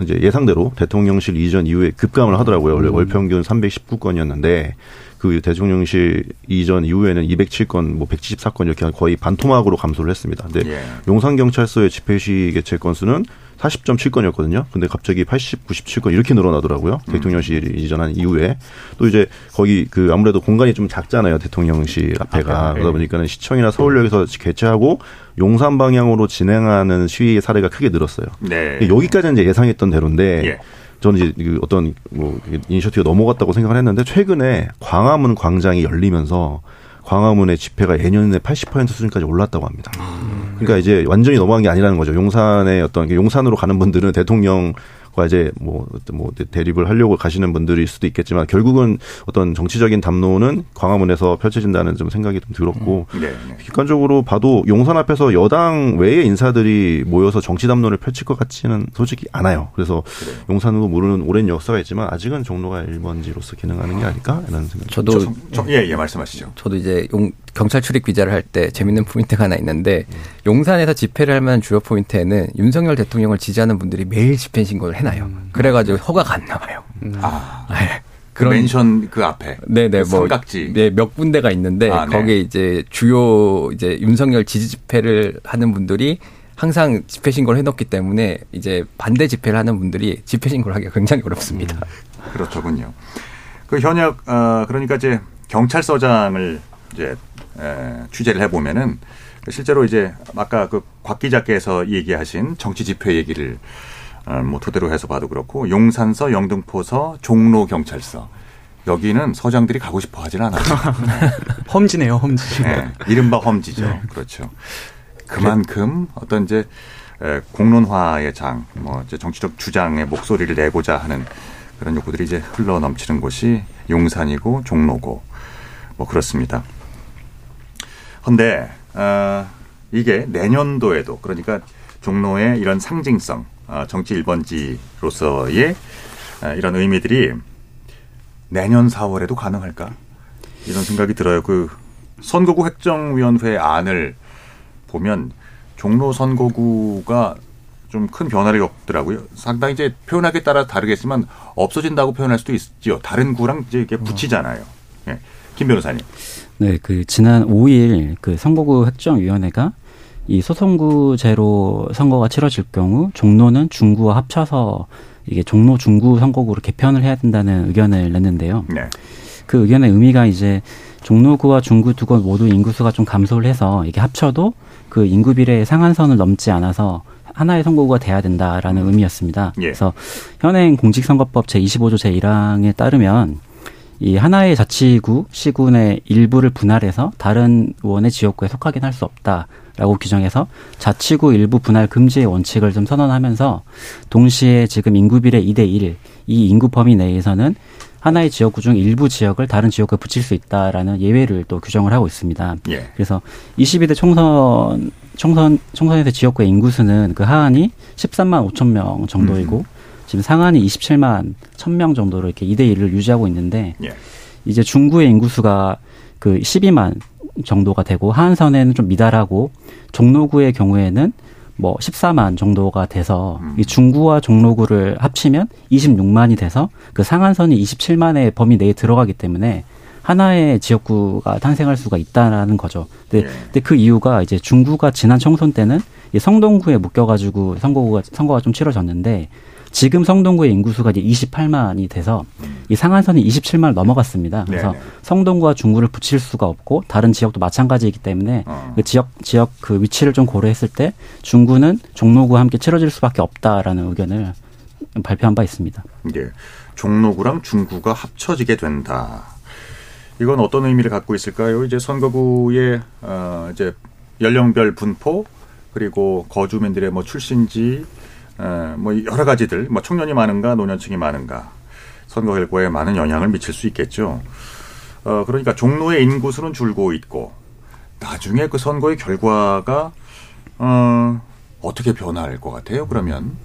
이제 예상대로 대통령실 이전 이후에 급감을 하더라고요. 원래 음. 월 평균 319건이었는데 그 대통령실 이전 이후에는 207건, 뭐 174건 이렇게 거의 반토막으로 감소를 했습니다. 근데 예. 용산 경찰서의 집회 시 개최 건수는 40.7건이었거든요. 근데 갑자기 80, 97건 이렇게 늘어나더라고요. 음. 대통령실 이전한 이후에 또 이제 거기 그 아무래도 공간이 좀 작잖아요. 대통령실 앞에가 아, 네. 그러다 보니까는 시청이나 서울역에서 개최하고 용산 방향으로 진행하는 시위 사례가 크게 늘었어요. 네. 여기까지는 이제 예상했던 대로인데. 예. 저는 이제 그 어떤 뭐 이니셔티브가 넘어갔다고 생각을 했는데 최근에 광화문 광장이 열리면서 광화문의 집회가 예년에 80% 수준까지 올랐다고 합니다. 그러니까 이제 완전히 넘어간 게 아니라는 거죠. 용산의 어떤 용산으로 가는 분들은 대통령 과 이제 뭐, 뭐 대립을 하려고 가시는 분들일 수도 있겠지만 결국은 어떤 정치적인 담론은 광화문에서 펼쳐진다는 좀 생각이 좀 들었고 음, 네, 네. 객관적으로 봐도 용산 앞에서 여당 외의 인사들이 모여서 정치 담론을 펼칠 것 같지는 솔직히 않아요. 그래서 그래요. 용산으로 모르는 오랜 역사가 있지만 아직은 종로가 1번지로서 기능하는 게 아닐까라는 생각이 저도 저, 저, 예, 예, 말씀하시죠. 저도 이제 용, 경찰 출입 기자를 할 때 재밌는 포인트가 하나 있는데 음. 용산에서 집회를 할 만한 주요 포인트에는 윤석열 대통령을 지지하는 분들이 매일 집회 신고를 해놔요. 음. 그래가지고 허가가 안 나와요. 음. 아. 네. 그런 맨션 그 앞에 네네 그뭐 삼각지 네몇 군데가 있는데 아, 네. 거기에 이제 주요 이제 윤석열 지지 집회를 하는 분들이 항상 집회 신고를 해놓기 때문에 이제 반대 집회를 하는 분들이 집회 신고를 하기가 굉장히 어렵습니다. 음, 그렇더군요. 그 현역 어 그러니까 이제 경찰서장을 이제 에, 취재를 해보면은 실제로 이제 아까 그 곽 기자께서 얘기하신 정치 집회 얘기를 어, 뭐 토대로 해서 봐도 그렇고 용산서, 영등포서, 종로 경찰서 여기는 서장들이 가고 싶어 하진 않아요. 험지네요, 험지. 네, 이른바 험지죠. 네. 그렇죠. 그만큼 어떤 이제 공론화의 장, 뭐 이제 정치적 주장의 목소리를 내고자 하는 그런 욕구들이 이제 흘러 넘치는 곳이 용산이고 종로고 뭐 그렇습니다. 근데 어, 이게 내년도에도 그러니까 종로의 이런 상징성, 어, 정치 1번지로서의 어, 이런 의미들이 내년 4월에도 가능할까? 이런 생각이 들어요. 그 선거구 획정위원회 안을 보면 종로 선거구가 좀 큰 변화를 겪더라고요. 상당히 이제 표현하기에 따라 다르겠지만 없어진다고 표현할 수도 있죠. 다른 구랑 이제 이렇게 붙이잖아요. 예. 김 변호사님. 네, 그 지난 5일 그 선거구 획정위원회가 이 소선구제로 선거가 치러질 경우 종로는 중구와 합쳐서 이게 종로 중구 선거구로 개편을 해야 된다는 의견을 냈는데요. 네. 그 의견의 의미가 이제 종로구와 중구 두 곳 모두 인구수가 좀 감소를 해서 이게 합쳐도 그 인구 비례의 상한선을 넘지 않아서 하나의 선거구가 돼야 된다라는 의미였습니다. 예. 그래서 현행 공직선거법 제25조 제1항에 따르면 이 하나의 자치구 시군의 일부를 분할해서 다른 의원의 지역구에 속하긴 할 수 없다라고 규정해서 자치구 일부 분할 금지의 원칙을 좀 선언하면서 동시에 지금 인구 비례 2대 1, 이 인구 범위 내에서는 하나의 지역구 중 일부 지역을 다른 지역구에 붙일 수 있다라는 예외를 또 규정을 하고 있습니다. 예. 그래서 22대 총선 총선 총선에서 지역구의 인구수는 그 하한이 13만 5천 명 정도이고 음. 지금 상한이 27만 1000명 정도로 이렇게 2대 1을 유지하고 있는데 예. 이제 중구의 인구수가 그 12만 정도가 되고 하한선에는 좀 미달하고 종로구의 경우에는 뭐 14만 정도가 돼서 음. 이 중구와 종로구를 합치면 26만이 돼서 그 상한선이 27만의 범위 내에 들어가기 때문에 하나의 지역구가 탄생할 수가 있다라는 거죠. 근데, 예. 근데 그 이유가 이제 중구가 지난 총선 때는 이 성동구에 묶여가지고 선거구가 선거가 좀 치러졌는데 지금 성동구의 인구수가 이제 28만이 돼서 이 상한선이 27만을 넘어갔습니다. 그래서 네네. 성동구와 중구를 붙일 수가 없고 다른 지역도 마찬가지이기 때문에 어. 그 지역 지역 그 위치를 좀 고려했을 때 중구는 종로구와 함께 치러질 수밖에 없다라는 의견을 발표한 바 있습니다. 예. 종로구랑 중구가 합쳐지게 된다. 이건 어떤 의미를 갖고 있을까요? 이제 선거구의 어 이제 연령별 분포 그리고 거주민들의 뭐 출신지 어, 뭐 여러 가지들 뭐 청년이 많은가 노년층이 많은가 선거 결과에 많은 영향을 미칠 수 있겠죠. 어 그러니까 종로의 인구수는 줄고 있고 나중에 그 선거의 결과가 어 어떻게 변할 것 같아요? 그러면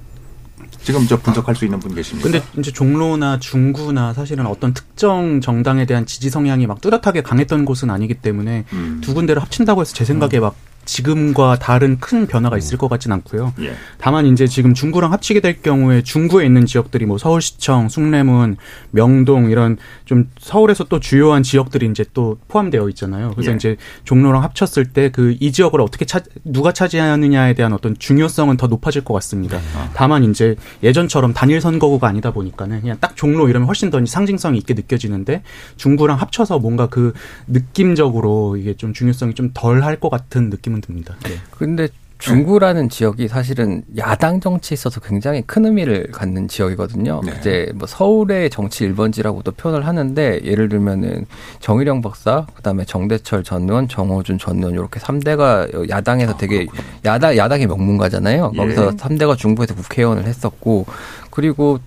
지금 저 분석할 수 있는 분 계십니까? 근데 이제 종로나 중구나 사실은 어떤 특정 정당에 대한 지지 성향이 막 뚜렷하게 강했던 곳은 아니기 때문에 음. 두 군데를 합친다고 해서 제 생각에 음. 막 지금과 다른 큰 변화가 있을 것 같진 않고요. 예. 다만 이제 지금 중구랑 합치게 될 경우에 중구에 있는 지역들이 뭐 서울시청, 숭례문, 명동 이런 좀 서울에서 또 주요한 지역들이 이제 또 포함되어 있잖아요. 그래서 예. 이제 종로랑 합쳤을 때 그 이 지역을 어떻게 차 누가 차지하느냐에 대한 어떤 중요성은 더 높아질 것 같습니다. 아. 다만 이제 예전처럼 단일 선거구가 아니다 보니까는 그냥 딱 종로 이러면 훨씬 더 상징성이 있게 느껴지는데 중구랑 합쳐서 뭔가 그 느낌적으로 이게 좀 중요성이 좀 덜 할 것 같은 느낌 느낌은 듭니다. 네. 근데 중구라는 지역이 사실은 야당 정치에 있어서 굉장히 큰 의미를 갖는 지역이거든요. 네. 이제 뭐 서울의 정치 1번지라고도 표현을 하는데 예를 들면은 정일영 박사, 그다음에 정대철 전 의원, 정호준 전 의원 이렇게 3대가 야당에서 되게 아, 야당 야당의 명문가잖아요. 예. 거기서 3대가 중부에서 국회의원을 했었고 그리고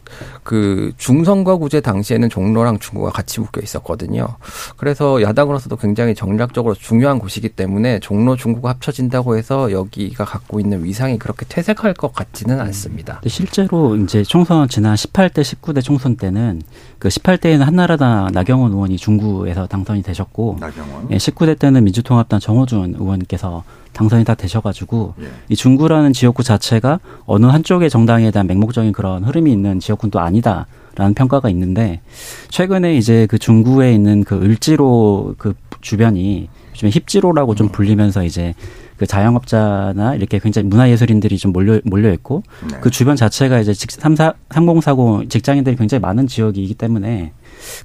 그 중선거구제 당시에는 종로랑 중구가 같이 묶여 있었거든요. 그래서 야당으로서도 굉장히 정략적으로 중요한 곳이기 때문에 종로 중구가 합쳐진다고 해서 여기가 갖고 있는 위상이 그렇게 퇴색할 것 같지는 않습니다. 실제로 이제 총선 지난 18대 19대 총선 때는 그 18대에는 한나라당 나경원 의원이 중구에서 당선이 되셨고 나경원? 예, 19대 때는 민주통합당 정호준 의원께서 당선이 다 되셔가지고 예. 이 중구라는 지역구 자체가 어느 한쪽의 정당에 대한 맹목적인 그런 흐름이 있는 지역구는 또 아니다 라는 평가가 있는데 최근에 이제 그 중구에 있는 그 을지로 그 주변이 요즘에 힙지로라고 좀 음. 불리면서 이제 그 자영업자나 이렇게 굉장히 문화예술인들이 좀 몰려 몰려 있고 네. 그 주변 자체가 이제 삼사 삼공사공 직장인들이 굉장히 많은 지역이기 때문에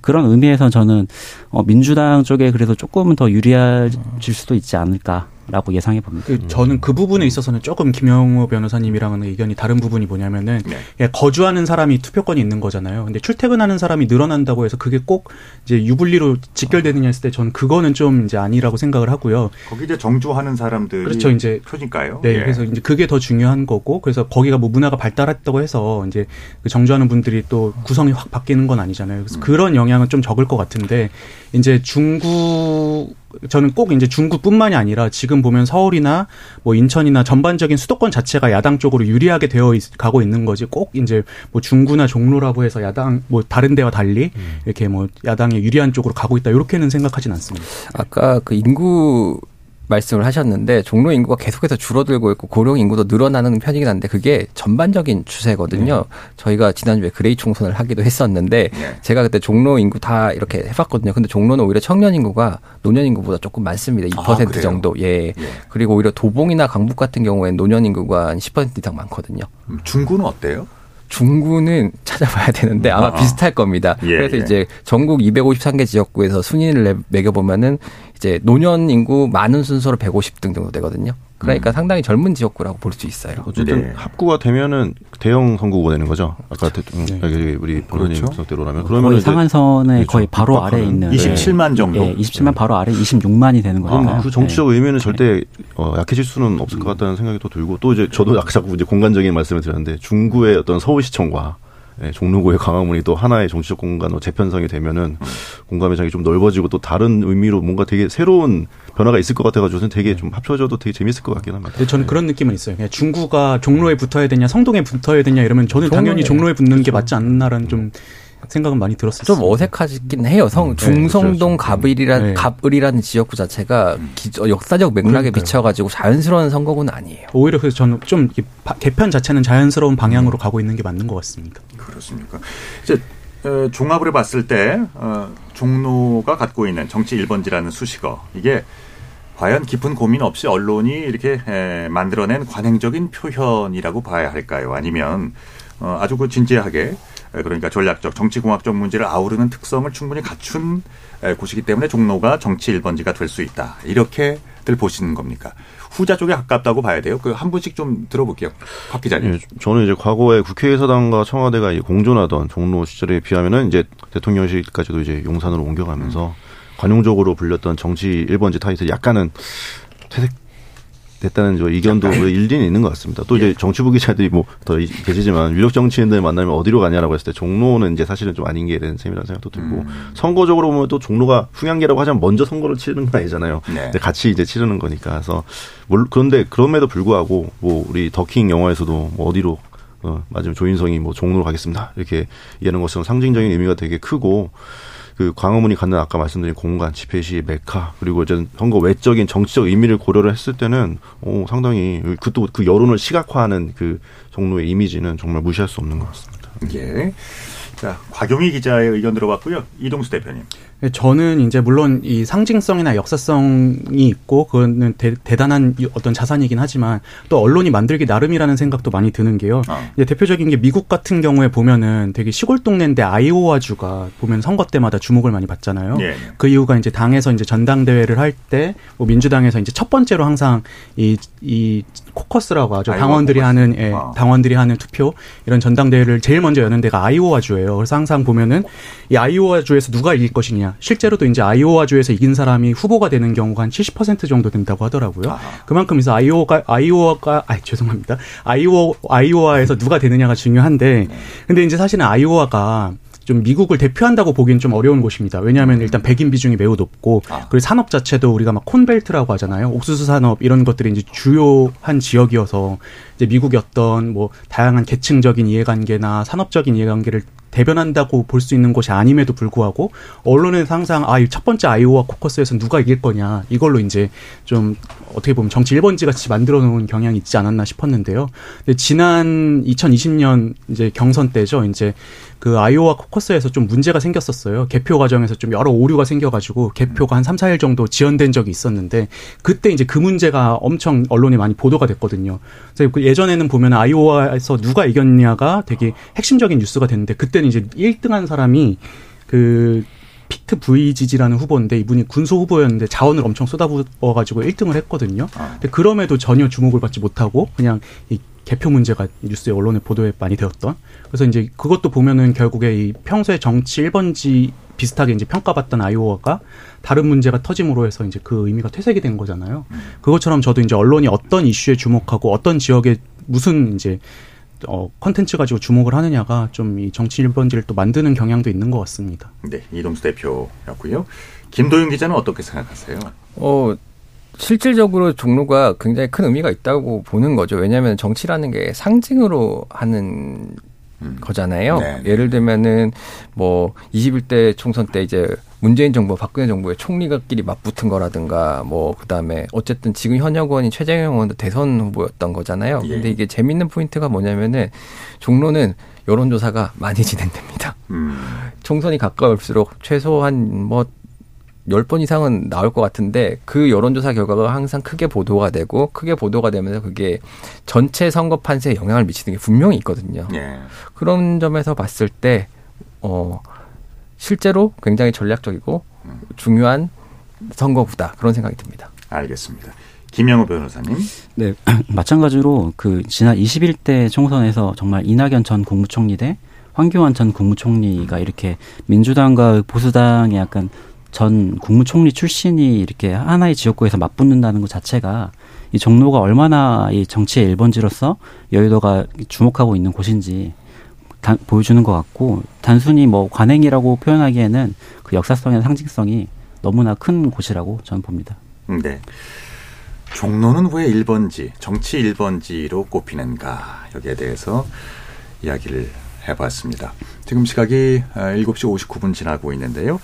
그런 의미에서 저는 어 민주당 쪽에 그래서 조금은 더 유리해질 수도 있지 않을까. 라고 예상해 봅니다. 그 저는 그 부분에 있어서는 조금 김영호 변호사님이랑은 의견이 다른 부분이 뭐냐면은 네. 거주하는 사람이 투표권이 있는 거잖아요. 근데 출퇴근하는 사람이 늘어난다고 해서 그게 꼭 이제 유불리로 직결되느냐 했을 때 저는 그거는 좀 이제 아니라고 생각을 하고요. 거기 이제 정주하는 사람들이 그렇죠. 이제 표니까요. 네, 예. 그래서 이제 그게 더 중요한 거고 그래서 거기가 뭐 문화가 발달했다고 해서 이제 그 정주하는 분들이 또 구성이 확 바뀌는 건 아니잖아요. 그래서 음. 그런 영향은 좀 적을 것 같은데 이제 중국 저는 꼭 이제 중구뿐만이 아니라 지금 보면 서울이나 뭐 인천이나 전반적인 수도권 자체가 야당 쪽으로 유리하게 되어 있, 가고 있는 거지 꼭 이제 뭐 중구나 종로라고 해서 야당 뭐 다른 데와 달리 음. 이렇게 뭐 야당에 유리한 쪽으로 가고 있다 이렇게는 생각하진 않습니다. 아까 그 인구 말씀을 하셨는데 종로 인구가 계속해서 줄어들고 있고 고령 인구도 늘어나는 편이긴 한데 그게 전반적인 추세거든요. 네. 저희가 지난주에 gray 총선을 하기도 했었는데 네. 제가 그때 종로 인구 다 이렇게 해봤거든요. 근데 종로는 오히려 청년 인구가 노년 인구보다 조금 많습니다. 2% 아, 정도. 예. 예. 그리고 오히려 도봉이나 강북 같은 경우에는 노년 인구가 한 10% 이상 많거든요. 중구는 어때요? 중구는 찾아봐야 되는데 아마 아, 비슷할 겁니다. 예, 그래서 예. 이제 전국 253개 지역구에서 순위를 매겨보면은 이제 노년 인구 많은 순서로 150등 정도 되거든요. 그러니까 음. 상당히 젊은 지역구라고 볼 수 있어요. 어쨌든 네. 합구가 되면은 대형 선거구가 되는 거죠. 아까 그렇죠. 네. 우리 본원님 그렇죠. 분석대로라면 그러면 상한선에 그렇죠. 거의 바로 아래에 있는 27만 정도. 예, 27만 바로 아래 26만이 되는 거죠. 아, 그 정치적 네. 의미는 절대 어, 약해질 수는 없을 것 같다는 생각이 또 들고 또 이제 저도 아까 자꾸 이제 공간적인 말씀을 드렸는데 중구의 어떤 서울시청과 예, 종로구의 강화문이 또 하나의 정치적 공간으로 재편성이 되면은 음. 공감의 장이 좀 넓어지고 또 다른 의미로 뭔가 되게 새로운 변화가 있을 것 같아가지고 되게 좀 합쳐져도 되게 재밌을 것 같긴 합니다. 네, 저는 그런 느낌은 있어요. 그냥 중구가 종로에 붙어야 되냐, 성동에 붙어야 되냐 이러면 저는 당연히 종로에 붙는 게 그렇죠. 맞지 않나라는 좀 생각은 많이 들었어요. 좀 어색하긴 해요. 성 음, 네, 중성동 그렇죠. 갑을이란 네. 갑을이라는 지역구 자체가 기, 역사적 맥락에 그러니까요. 비춰가지고 자연스러운 선거구는 아니에요. 오히려 그래서 저는 좀 개편 자체는 자연스러운 방향으로 음. 가고 있는 게 맞는 것 같습니다. 그렇습니까? 이제 어, 종합을 해봤을 때 어, 종로가 갖고 있는 정치 1번지라는 수식어 이게 과연 깊은 고민 없이 언론이 이렇게 에, 만들어낸 관행적인 표현이라고 봐야 할까요? 아니면 어, 아주 그 진지하게 그러니까 전략적 정치공학적 문제를 아우르는 특성을 충분히 갖춘 곳이기 때문에 종로가 정치 1번지가 될 수 있다. 이렇게들 보시는 겁니까? 후자 쪽에 가깝다고 봐야 돼요. 그 한 분씩 좀 들어볼게요. 박 기자님. 예, 저는 이제 과거에 국회의사당과 청와대가 공존하던 종로 시절에 비하면은 이제 대통령실까지도 이제 용산으로 옮겨가면서 음. 관용적으로 불렸던 정치 1번지 타이틀 약간은 퇴색 됐다는 저 의견도 일리는 있는 것 같습니다. 또 이제 예. 정치부 기자들이 뭐 더 계시지만 유력 정치인들 만나면 어디로 가냐라고 했을 때 종로는 이제 사실은 좀 아닌 게 되는 셈이라는 생각도 들고 음. 선거적으로 보면 또 종로가 흥양계라고 하자면 먼저 선거를 치르는 건 아니잖아요. 네. 근데 같이 이제 치르는 거니까 그래서 그런데 그럼에도 불구하고 뭐 우리 더킹 영화에서도 뭐 어디로 어, 맞으면 조인성이 뭐 종로로 가겠습니다 이렇게 얘기하는 것은 상징적인 의미가 되게 크고 그 광화문이 갖는 아까 말씀드린 공간, 집회 시 메카 그리고 이제 선거 외적인 정치적 의미를 고려를 했을 때는 오, 상당히 그또 그 여론을 시각화하는 그 종로의 이미지는 정말 무시할 수 없는 것 같습니다. 예. 자, 곽용희 기자의 의견 들어봤고요. 이동수 대표님. 네, 저는 이제 물론 이 상징성이나 역사성이 있고 그거는 대, 단한 어떤 자산이긴 하지만 또 언론이 만들기 나름이라는 생각도 많이 드는 게요. 어. 이제 대표적인 게 미국 같은 경우에 보면은 되게 시골 동네인데 아이오와주가 보면 선거 때마다 주목을 많이 받잖아요. 예. 그 이유가 이제 당에서 이제 전당대회를 할 때 뭐 민주당에서 이제 첫 번째로 항상 이, 이 코커스라고 하죠. 당원들이 코커스. 하는 예, 어. 당원들이 하는 투표 이런 전당대회를 제일 먼저 여는 데가 아이오와 주예요. 그래서 항상 보면은 이 아이오와 주에서 누가 이길 것이냐. 실제로도 이제 아이오와 주에서 이긴 사람이 후보가 되는 경우가 한 70% 정도 된다고 하더라고요. 아. 그만큼 이서 아이오가 아이오가 아 죄송합니다. 아이오 아이오와에서 누가 되느냐가 중요한데 네. 근데 이제 사실은 아이오와가 좀 미국을 대표한다고 보기엔 좀 어려운 곳입니다. 왜냐하면 음. 일단 백인 비중이 매우 높고 아. 그리고 산업 자체도 우리가 막 콘벨트라고 하잖아요. 옥수수 산업 이런 것들이 이제 주요한 지역이어서 이제 미국의 어떤 뭐 다양한 계층적인 이해관계나 산업적인 이해관계를 대변한다고 볼 수 있는 곳이 아님에도 불구하고 언론은 항상 아, 첫 번째 아이오와 코커스에서 누가 이길 거냐 이걸로 이제 좀 어떻게 보면 정치 1번지 같이 만들어 놓은 경향이 있지 않았나 싶었는데요. 근데 지난 2020년 이제 경선 때죠. 이제 그 아이오와 코커스에서 좀 문제가 생겼었어요. 개표 과정에서 좀 여러 오류가 생겨가지고 개표가 한 3, 4일 정도 지연된 적이 있었는데 그때 이제 그 문제가 엄청 언론에 많이 보도가 됐거든요. 그래서 그 예전에는 보면 아이오와에서 누가 이겼냐가 되게 핵심적인 뉴스가 됐는데 그때 는 이제 1등한 사람이 그 피트 브이지지라는 후보인데 이분이 군소 후보였는데 자원을 엄청 쏟아부어가지고 1등을 했거든요. 아. 근데 그럼에도 전혀 주목을 받지 못하고 그냥 이 개표 문제가 뉴스에 언론에 보도에 많이 되었던. 그래서 이제 그것도 보면은 결국에 이 평소에 정치 1번지 비슷하게 이제 평가받던 아이오와가 다른 문제가 터짐으로 해서 이제 그 의미가 퇴색이 된 거잖아요. 그것처럼 저도 이제 언론이 어떤 이슈에 주목하고 어떤 지역에 무슨 이제 어 컨텐츠 가지고 주목을 하느냐가 좀 이 정치 1번지를 또 만드는 경향도 있는 것 같습니다. 네, 이동수 대표였고요. 김도윤 기자는 어떻게 생각하세요? 어 실질적으로 종로가 굉장히 큰 의미가 있다고 보는 거죠. 왜냐하면 정치라는 게 상징으로 하는 음. 거잖아요. 네. 예를 들면은 뭐 21대 총선 때 이제 문재인 정부, 박근혜 정부의 총리가끼리 맞붙은 거라든가 뭐 그다음에 어쨌든 지금 현역 의원인 최재형 의원도 대선 후보였던 거잖아요. 예. 근데 이게 재밌는 포인트가 뭐냐면은 종로는 여론조사가 많이 진행됩니다. 음. 총선이 가까울수록 최소한 뭐 10번 이상은 나올 것 같은데 그 여론조사 결과가 항상 크게 보도가 되고 크게 보도가 되면서 그게 전체 선거 판세에 영향을 미치는 게 분명히 있거든요. 네. 그런 점에서 봤을 때, 어, 실제로 굉장히 전략적이고 중요한 선거구다. 그런 생각이 듭니다. 알겠습니다. 김영우 변호사님. 네, 마찬가지로 그 지난 21대 총선에서 정말 이낙연 전 국무총리 대 황교안 전 국무총리가 이렇게 민주당과 보수당의 약간 전 국무총리 출신이 이렇게 하나의 지역구에서 맞붙는다는 것 자체가 이 종로가 얼마나 이 정치의 일번지로서 여의도가 주목하고 있는 곳인지 다, 보여주는 것 같고 단순히 뭐 관행이라고 표현하기에는 그 역사성이나 상징성이 너무나 큰 곳이라고 저는 봅니다. 네. 종로는 왜 1번지, 정치 1번지로 꼽히는가 여기에 대해서 이야기를 해봤습니다. 지금 시각이 7시 59분 지나고 있는데요.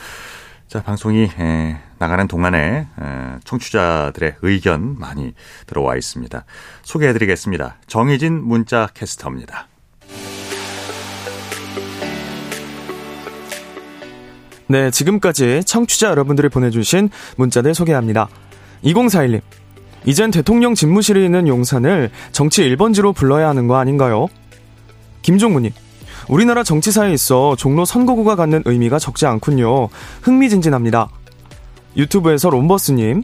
자, 방송이 에, 나가는 동안에 에, 청취자들의 의견 많이 들어와 있습니다. 소개해드리겠습니다. 정희진 문자 캐스터입니다. 네, 지금까지 청취자 여러분들이 보내주신 문자들 소개합니다. 2041님, 이젠 대통령 집무실에 있는 용산을 정치 1번지로 불러야 하는 거 아닌가요? 김종구님, 우리나라 정치사에 있어 종로 선거구가 갖는 의미가 적지 않군요. 흥미진진합니다. 유튜브에서 롬버스님,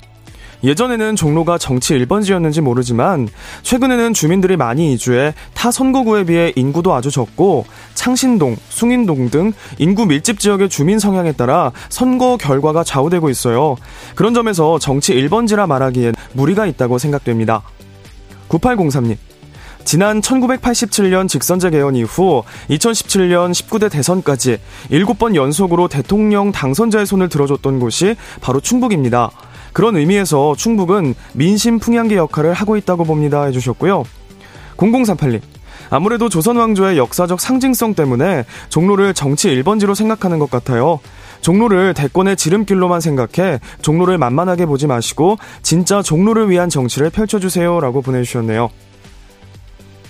예전에는 종로가 정치 1번지였는지 모르지만 최근에는 주민들이 많이 이주해 타 선거구에 비해 인구도 아주 적고 창신동, 숭인동 등 인구 밀집 지역의 주민 성향에 따라 선거 결과가 좌우되고 있어요. 그런 점에서 정치 1번지라 말하기엔 무리가 있다고 생각됩니다. 9803님. 지난 1987년 직선제 개헌 이후 2017년 19대 대선까지 7번 연속으로 대통령 당선자의 손을 들어줬던 곳이 바로 충북입니다. 그런 의미에서 충북은 민심 풍향계 역할을 하고 있다고 봅니다 해주셨고요. 0038님. 아무래도 조선 왕조의 역사적 상징성 때문에 종로를 정치 1번지로 생각하는 것 같아요. 종로를 대권의 지름길로만 생각해 종로를 만만하게 보지 마시고 진짜 종로를 위한 정치를 펼쳐주세요 라고 보내주셨네요.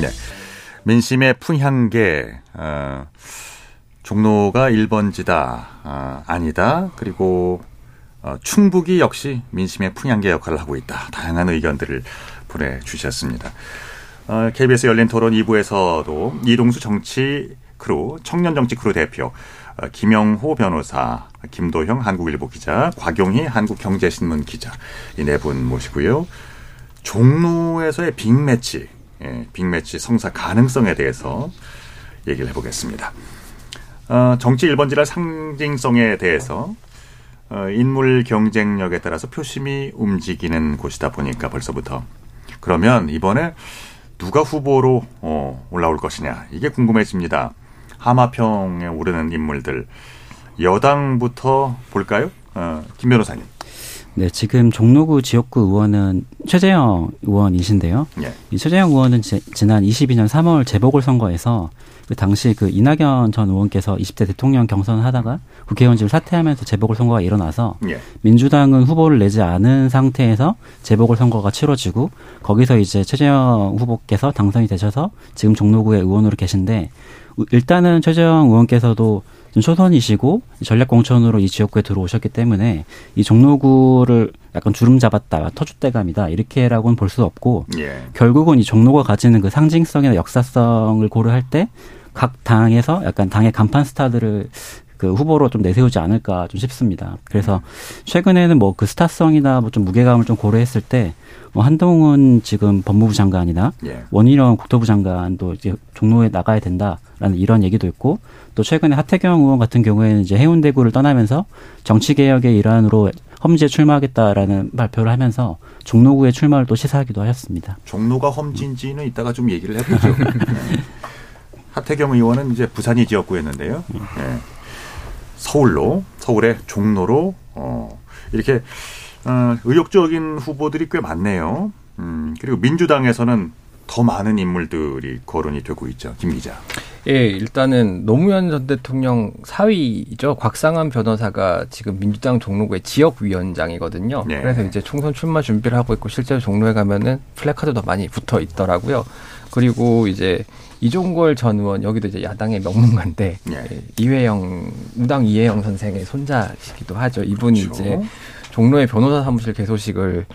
네. 민심의 풍향계, 어, 종로가 1번지다, 어, 아니다. 그리고 어, 충북이 역시 민심의 풍향계 역할을 하고 있다. 다양한 의견들을 보내주셨습니다. 어, KBS 열린 토론 2부에서도 이동수 정치 크루, 청년 정치 크루 대표, 어, 김영호 변호사, 김도형 한국일보 기자, 곽용희 한국경제신문 기자 이 네 분 모시고요. 종로에서의 big match, 예, big match 성사 가능성에 대해서 얘기를 해보겠습니다. 어, 정치 1번지랄 상징성에 대해서 어, 인물 경쟁력에 따라서 표심이 움직이는 곳이다 보니까 벌써부터 그러면 이번에 누가 후보로 어, 올라올 것이냐 이게 궁금해집니다. 하마평에 오르는 인물들 여당부터 볼까요? 어, 김 변호사님. 네, 지금 종로구 지역구 의원은 최재형 의원이신데요. 예. 이 최재형 의원은 지, 난 22년 3월 재보궐선거에서 그 당시 그 이낙연 전 의원께서 20대 대통령 경선을 하다가 국회의원직을 사퇴하면서 재보궐선거가 일어나서 예. 민주당은 후보를 내지 않은 상태에서 재보궐선거가 치러지고 거기서 이제 최재형 후보께서 당선이 되셔서 지금 종로구의 의원으로 계신데 일단은 최재형 의원께서도 초선이시고 전략공천으로 이 지역구에 들어오셨기 때문에 이 종로구를 약간 주름 잡았다, 터줏대감이다 이렇게라고는 볼 수 없고 예. 결국은 이 종로가 가지는 그 상징성이나 역사성을 고려할 때 각 당에서 약간 당의 간판 스타들을 그 후보로 좀 내세우지 않을까 좀 싶습니다. 그래서 최근에는 뭐 그 스타성이나 뭐 좀 무게감을 좀 고려했을 때 뭐 한동훈 지금 법무부 장관이나 예. 원희룡 국토부 장관도 이제 종로에 나가야 된다라는 이런 얘기도 있고 또 최근에 하태경 의원 같은 경우에는 이제 해운대구를 떠나면서 정치 개혁의 일환으로 험지에 출마하겠다라는 발표를 하면서 종로구에 출마를 또 시사하기도 하였습니다. 종로가 험지인지는 이따가 좀 얘기를 해보죠. 네. 하태경 의원은 이제 부산이 지역구였는데요. 네. 서울로 서울의 종로로 어, 이렇게 어, 의욕적인 후보들이 꽤 많네요. 음, 그리고 민주당에서는 더 많은 인물들이 거론이 되고 있죠. 김 기자. 예, 일단은 노무현 전 대통령 사위죠. 곽상한 변호사가 지금 민주당 종로구의 지역위원장이거든요. 네. 그래서 이제 총선 출마 준비를 하고 있고 실제로 종로에 가면은 플래카드도 많이 붙어 있더라고요. 그리고 이제 이종걸 전 의원 여기도 이제 야당의 명문가인데 네. 이회영 무당 이회영 선생의 손자시기도 하죠. 이분이 그렇죠. 이제 종로의 변호사 사무실 개소식을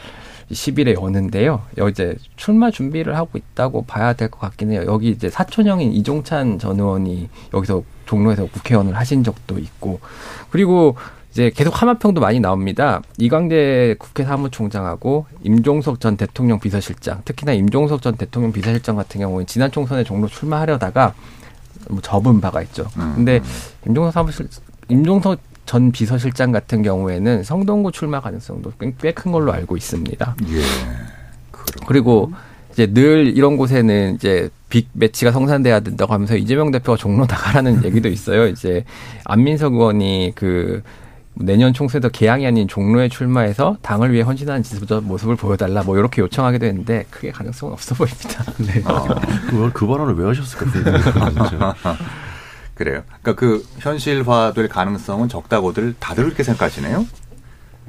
10일에 여는데요. 여기 이제 출마 준비를 하고 있다고 봐야 될 것 같긴 해요. 여기 이제 사촌형인 이종찬 전 의원이 여기서 종로에서 국회의원을 하신 적도 있고 그리고 이제 계속 하마평도 많이 나옵니다. 이광재 국회 사무총장하고 임종석 전 대통령 비서실장, 특히나 임종석 전 대통령 비서실장 같은 경우는 지난 총선에 종로 출마하려다가 뭐 접은 바가 있죠. 음. 근데 임종석 사무실 임종석 전 비서실장 같은 경우에는 성동구 출마 가능성도 꽤 큰 걸로 알고 있습니다. 예. 그리고 이제 늘 이런 곳에는 이제 빅 매치가 성산돼야 된다고 하면서 이재명 대표가 종로 나가라는 얘기도 있어요. 이제 안민석 의원이 그 내년 총선에서 개항이 아닌 종로에 출마해서 당을 위해 헌신하는 지도자 모습을 보여달라 뭐 이렇게 요청하기도 했는데 크게 가능성은 없어 보입니다. 네. 아, 그, 그 발언을 왜 하셨을까? 그래요. 그러니까 그 현실화될 가능성은 적다고들 다들 그렇게 생각하시네요.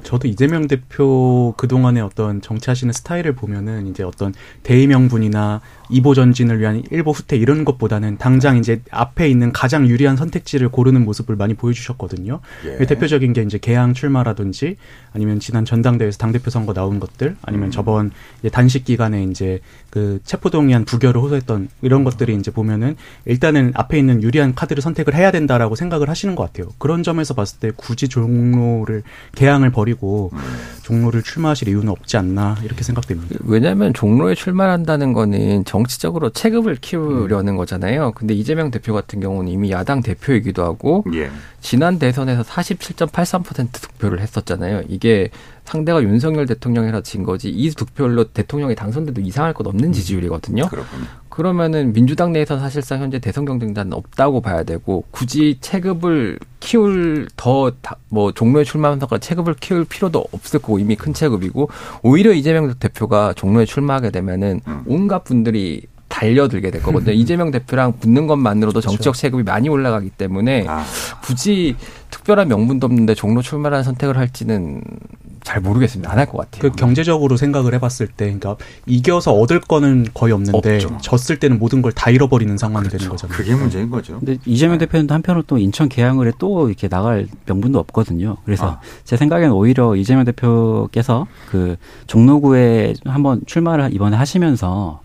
저도 이재명 대표 그동안의 어떤 정치하시는 스타일을 보면은 이제 어떤 대의명분이나 이보 전진을 위한 일보 후퇴 이런 것보다는 당장 이제 앞에 있는 가장 유리한 선택지를 고르는 모습을 많이 보여주셨거든요. 예. 대표적인 게 이제 개항 출마라든지 아니면 지난 전당대회에서 당대표 선거 나온 것들 아니면 음. 저번 이제 단식 기간에 이제 그 체포동의안 부결을 호소했던 이런 것들이 이제 보면은 일단은 앞에 있는 유리한 카드를 선택을 해야 된다라고 생각을 하시는 것 같아요. 그런 점에서 봤을 때 굳이 종로를 개항을 버리고 음. 종로를 출마하실 이유는 없지 않나 이렇게 생각됩니다. 왜냐하면 종로에 출마한다는 거는 정 치적으로 체급을 키우려는 음. 거잖아요. 근데 이재명 대표 같은 경우는 이미 야당 대표이기도 하고 예. 지난 대선에서 47.83% 득표를 했었잖아요. 이게 상대가 윤석열 대통령이라 진 거지 이 득표로 대통령이 당선돼도 이상할 것 없는 음. 지지율이거든요. 그렇군요. 그러면은 민주당 내에서 사실상 현재 대선 경쟁자는 없다고 봐야 되고 굳이 체급을 키울 더 뭐 종로에 출마하면서 체급을 키울 필요도 없을 거고 이미 큰 체급이고 오히려 이재명 대표가 종로에 출마하게 되면은 음. 온갖 분들이 달려들게 될 거거든요. 이재명 대표랑 붙는 것만으로도 그렇죠. 정치적 체급이 많이 올라가기 때문에 아. 굳이 특별한 명분도 없는데 종로 출마라는 선택을 할지는 잘 모르겠습니다. 안 할 것 같아요. 그 경제적으로 생각을 해봤을 때, 그러니까 이겨서 얻을 거는 거의 없는데 없죠. 졌을 때는 모든 걸 다 잃어버리는 상황이 그렇죠. 되는 거잖아요. 그게 문제인 거죠. 근데 이재명 네. 대표는 한편으로 또 인천 계양을 해또 이렇게 나갈 명분도 없거든요. 그래서 아. 제 생각에는 오히려 이재명 대표께서 그 종로구에 한번 출마를 이번에 하시면서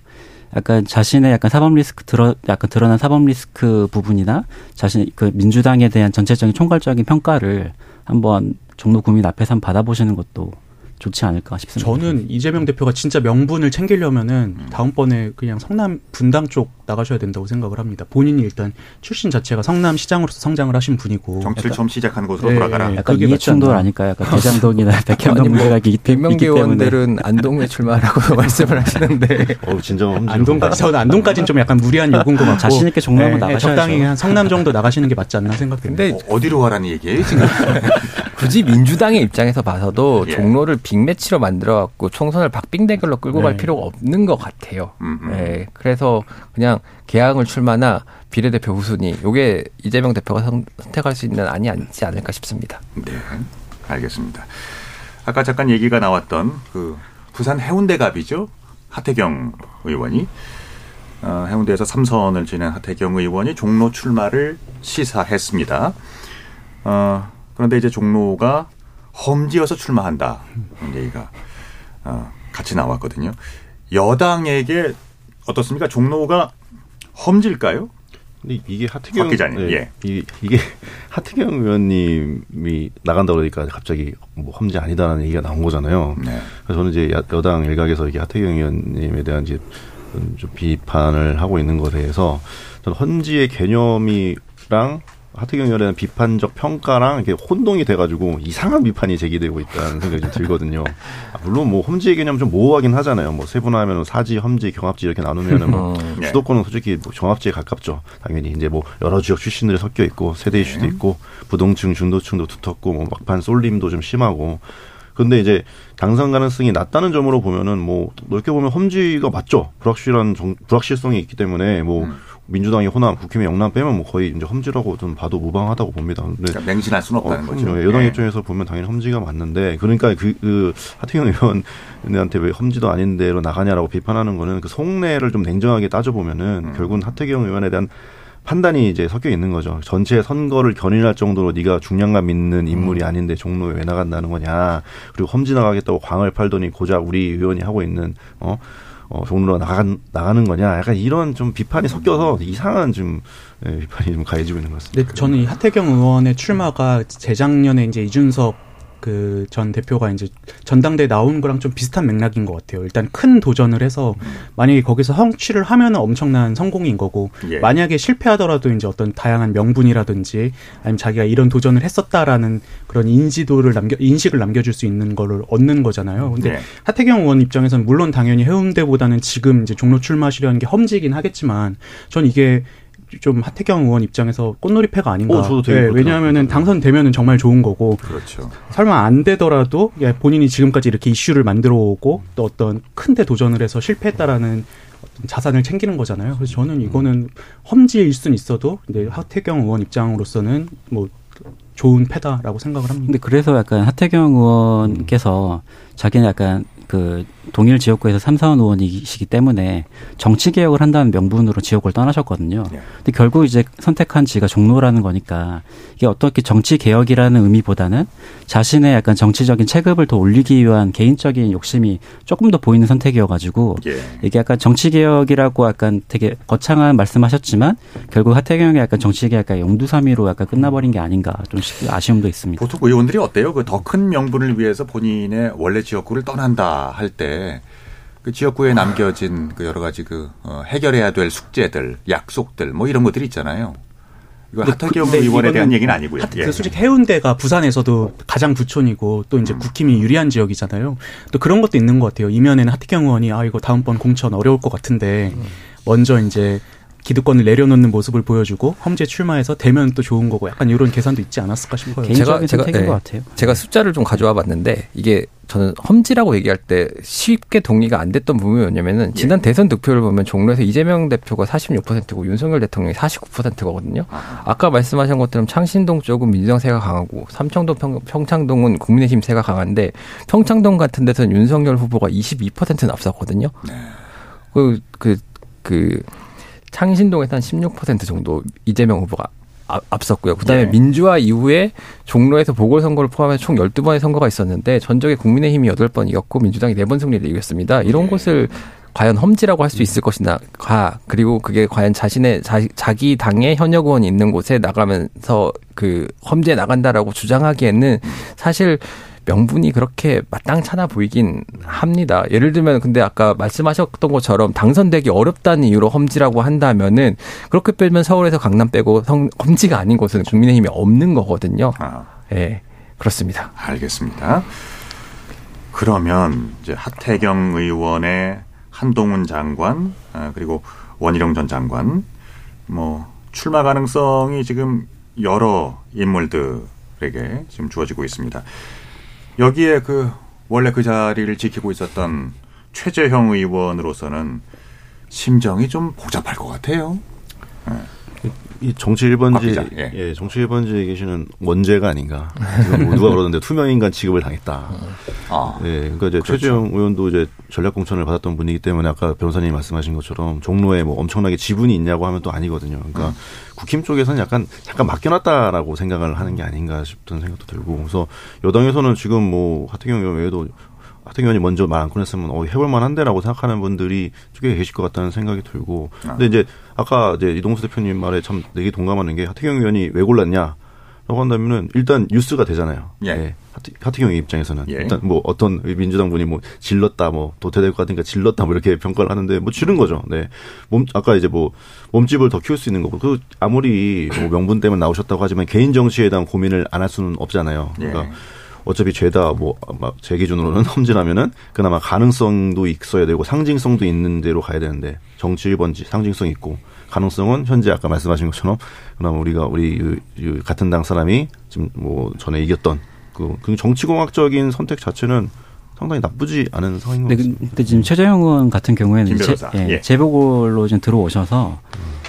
약간 자신의 약간 사법 리스크 들어 약간 드러난 사법 리스크 부분이나 자신 그 민주당에 대한 전체적인 총괄적인 평가를 한번 종로 국민 앞에서 한번 받아보시는 것도 좋지 않을까 싶습니다. 저는 이재명 대표가 진짜 명분을 챙기려면은 음. 다음번에 그냥 성남 분당 쪽 나가셔야 된다고 생각을 합니다. 본인이 일단 출신 자체가 성남 시장으로서 성장을 하신 분이고 정치를 처음 시작하는 곳으로 네, 돌아가라. 약간 이해 충돌 아닐까? 약간 대장동이나 백현동 문제가 뭐 있기, 백명기 의원들은 안동에 출마하라고 말씀을 하시는데. 어, 진정 안동까지 저는 안동까지는 좀 약간 무리한 요구인 것 같고 자신 있게 종로 한번 네, 나가셔야죠. 적당히 한 성남 정도 나가시는 게 맞지 않나 생각됩니다. 근데 어, 디로 가라는 얘기예요 지금? 굳이 민주당의 입장에서 봐서도 예. 종로를 빅매치로 만들어갖고 총선을 박빙 대결로 끌고 네. 갈 필요가 없는 것 같아요. 네, 그래서 그냥 개항을 출마나 비례대표 후순위 요게 이재명 대표가 선택할 수 있는 안이 아니지 않을까 싶습니다. 네, 알겠습니다. 아까 잠깐 얘기가 나왔던 그 부산 해운대갑이죠 하태경 의원이 어, 해운대에서 삼선을 지낸 하태경 의원이 종로 출마를 시사했습니다. 어, 그런데 이제 종로가 험지어서 출마한다. 얘기가 어, 같이 나왔거든요. 여당에게 어떻습니까? 종로가 험질까요? 근데 이게 하태경 기자님, 네, 예. 이, 이게 하태경 의원님이 나간다 그러니까 갑자기 뭐 험지 아니다라는 얘기가 나온 거잖아요. 네. 그래서 저는 이제 여당 일각에서 이게 하태경 의원님에 대한 이제 좀 비판을 하고 있는 것에 대해서 저는 헌지의 개념이랑 하태경 의원에 대한 비판적 평가랑 이렇게 혼동이 돼가지고 이상한 비판이 제기되고 있다는 생각이 좀 들거든요. 아, 물론 뭐 험지의 개념 좀 모호하긴 하잖아요. 뭐 세분화하면 사지, 험지, 경합지 이렇게 나누면은 뭐 음, 네. 수도권은 솔직히 뭐 종합지에 가깝죠. 당연히 이제 뭐 여러 지역 출신들이 섞여 있고 세대 이슈도 네. 있고 부동층, 중도층도 두텁고 뭐 막판 쏠림도 좀 심하고 근데 이제 당선 가능성이 낮다는 점으로 보면은 뭐 넓게 보면 험지가 맞죠. 불확실한 정, 불확실성이 있기 때문에 뭐 음. 민주당이 호남, 국힘의 영남 빼면 뭐 거의 이제 험지라고 좀 봐도 무방하다고 봅니다. 근데 그러니까 맹신할 수는 없다는 어, 거죠. 여당 네. 입장에서 보면 당연히 험지가 맞는데 그러니까 그, 그 하태경 의원한테 왜 험지도 아닌데로 나가냐라고 비판하는 거는 그 속내를 좀 냉정하게 따져보면은 음. 결국은 하태경 의원에 대한 판단이 이제 섞여 있는 거죠. 전체 선거를 견인할 정도로 네가 중량감 있는 인물이 음. 아닌데 종로에 왜 나간다는 거냐. 그리고 험지 나가겠다고 광을 팔더니 고작 우리 의원이 하고 있는 어 어, 종로로 나간, 나가는 거냐. 약간 이런 좀 비판이 섞여서 이상한 좀 비판이 좀 가해지고 있는 것 같습니다. 네, 저는 이 하태경 의원의 출마가 재작년에 이제 이준석 그 전 대표가 이제 전당대에 나온 거랑 좀 비슷한 맥락인 것 같아요. 일단 큰 도전을 해서 만약에 거기서 성취를 하면은 엄청난 성공인 거고 예. 만약에 실패하더라도 이제 어떤 다양한 명분이라든지 아니면 자기가 이런 도전을 했었다라는 그런 인지도를 남겨 인식을 남겨줄 수 있는 거를 얻는 거잖아요. 근데 예. 하태경 의원 입장에서는 물론 당연히 해운대보다는 지금 이제 종로 출마하시려는 게 험지긴 하겠지만 전 이게 좀 하태경 의원 입장에서 꽃놀이패가 아닌가. 어, 저도 되게 예, 그렇게 왜냐하면은 당선되면은 정말 좋은 거고. 그렇죠. 설마 안 되더라도 예, 본인이 지금까지 이렇게 이슈를 만들어 오고 또 어떤 큰데 도전을 해서 실패했다라는 어떤 자산을 챙기는 거잖아요. 그래서 저는 이거는 험지일 수는 있어도 근데 하태경 의원 입장으로서는 뭐 좋은 패다라고 생각을 합니다. 근데 그래서 약간 하태경 의원께서 자기는 약간 그 동일 지역구에서 삼사원 의원이시기 때문에 정치 개혁을 한다는 명분으로 지역을 떠나셨거든요. 근데 결국 이제 선택한 지가 종로라는 거니까 이게 어떻게 정치 개혁이라는 의미보다는 자신의 약간 정치적인 체급을 더 올리기 위한 개인적인 욕심이 조금 더 보이는 선택이어 가지고 예. 이게 약간 정치 개혁이라고 약간 되게 거창한 말씀하셨지만 결국 하태경의 약간 정치 개혁이 용두사미로 약간 끝나버린 게 아닌가 좀 아쉬움도 있습니다. 보통 의원들이 어때요? 그 더 큰 명분을 위해서 본인의 원래 지역구를 떠난다 할때 그 지역구에 남겨진 그 여러 가지 그 어, 해결해야 될 숙제들, 약속들 뭐 이런 것들이 있잖아요. 이거 하태경 근데 의원에 대한 얘기는 아니고요. 하- 예. 그 솔직히 해운대가 부산에서도 가장 부촌이고 또 음. 이제 국힘이 유리한 지역이잖아요. 또 그런 것도 있는 것 같아요. 이면에는 하태경 의원이 아 이거 다음번 공천 어려울 것 같은데 음. 먼저 이제 기득권을 내려놓는 모습을 보여주고 험지에 출마해서 되면 또 좋은 거고 약간 이런 계산도 있지 않았을까 싶어요. 제가 제가 예, 제가 숫자를 좀 가져와 봤는데 이게 저는 험지라고 얘기할 때 쉽게 동의가 안 됐던 부분이 뭐냐면은 지난 대선 득표를 보면 종로에서 이재명 대표가 46%고 윤석열 대통령이 49%거든요. 아까 말씀하신 것처럼 창신동 쪽은 민주당 세가 강하고 삼청동 평, 평창동은 국민의힘 세가 강한데 평창동 같은 데서는 윤석열 후보가 22%는 앞섰거든요. 그, 그, 그, 창신동에서 한 16% 정도 이재명 후보가 앞- 앞섰고요. 그다음에 네. 민주화 이후에 종로에서 보궐선거를 포함해 총 12번의 선거가 있었는데 전적에 국민의힘이 8번 이겼고 민주당이 4번 승리를 이겼습니다. 이런 것을 과연 험지라고 할 수 있을 것이나 가 그리고 그게 과연 자신의 자, 기 당의 현역 의원이 있는 곳에 나가면서 그 험지에 나간다라고 주장하기에는 사실 명분이 그렇게 마땅찮아 보이긴 합니다. 예를 들면 근데 아까 말씀하셨던 것처럼 당선되기 어렵다는 이유로 험지라고 한다면은 그렇게 빼면 서울에서 강남 빼고 성, 험지가 아닌 곳은 국민의힘이 없는 거거든요. 예. 그렇습니다. 알겠습니다. 그러면 이제 하태경 의원의 한동훈 장관 아, 그리고 원희룡 전 장관 뭐 출마 가능성이 지금 여러 인물들에게 지금 주어지고 있습니다. 여기에 그 원래 그 자리를 지키고 있었던 최재형 의원으로서는 심정이 좀 복잡할 것 같아요. 이 정치 1번지 박 기자, 예. 예. 정치 1번지에 계시는 원죄가 아닌가. 뭐 누가 그러는데 투명 인간 취급을 당했다. 아, 예. 그러니까 이제 그렇죠. 최재형 의원도 이제 전략 공천을 받았던 분이기 때문에 아까 변호사님이 말씀하신 것처럼 종로에 뭐 엄청나게 지분이 있냐고 하면 또 아니거든요. 그러니까 국힘 쪽에서는 약간 잠깐 맡겨놨다라고 생각을 하는 게 아닌가 싶은 생각도 들고 그래서 여당에서는 지금 뭐 하태경 의원 외에도 하태경 의원이 먼저 말 안 꺼냈으면 어, 해볼 만한데라고 생각하는 분들이 꽤 계실 것 같다는 생각이 들고 근데 이제 아까 이제 이동수 대표님 말에 참 되게 동감하는 게 하태경 의원이 왜 골랐냐 라고 한다면은 일단 뉴스가 되잖아요. 예. 하태, 하태경 의 입장에서는 예. 일단 뭐 어떤 민주당 분이 뭐 질렀다 뭐 도태될 것 같으니까 질렀다 뭐 이렇게 평가를 하는데 뭐 지른 거죠. 네. 몸 아까 이제 뭐 몸집을 더 키울 수 있는 거고 그 아무리 뭐 명분 때문에 나오셨다고 하지만 개인 정치에 대한 고민을 안 할 수는 없잖아요. 그러니까 예. 어차피 죄다 뭐 제 기준으로는 험지라면은 그나마 가능성도 있어야 되고 상징성도 있는 대로 가야 되는데 정치 1번지 상징성 있고 가능성은 현재 아까 말씀하신 것처럼 그나마 우리가 우리 유- 유- 같은 당 사람이 지금 뭐 전에 이겼던 그, 그 정치공학적인 선택 자체는 상당히 나쁘지 않은 상황인 것 근데, 그- 같습니다. 근데 지금 최재형 의원 같은 경우에는 김 제. 예, 예. 재보궐로 지금 들어오셔서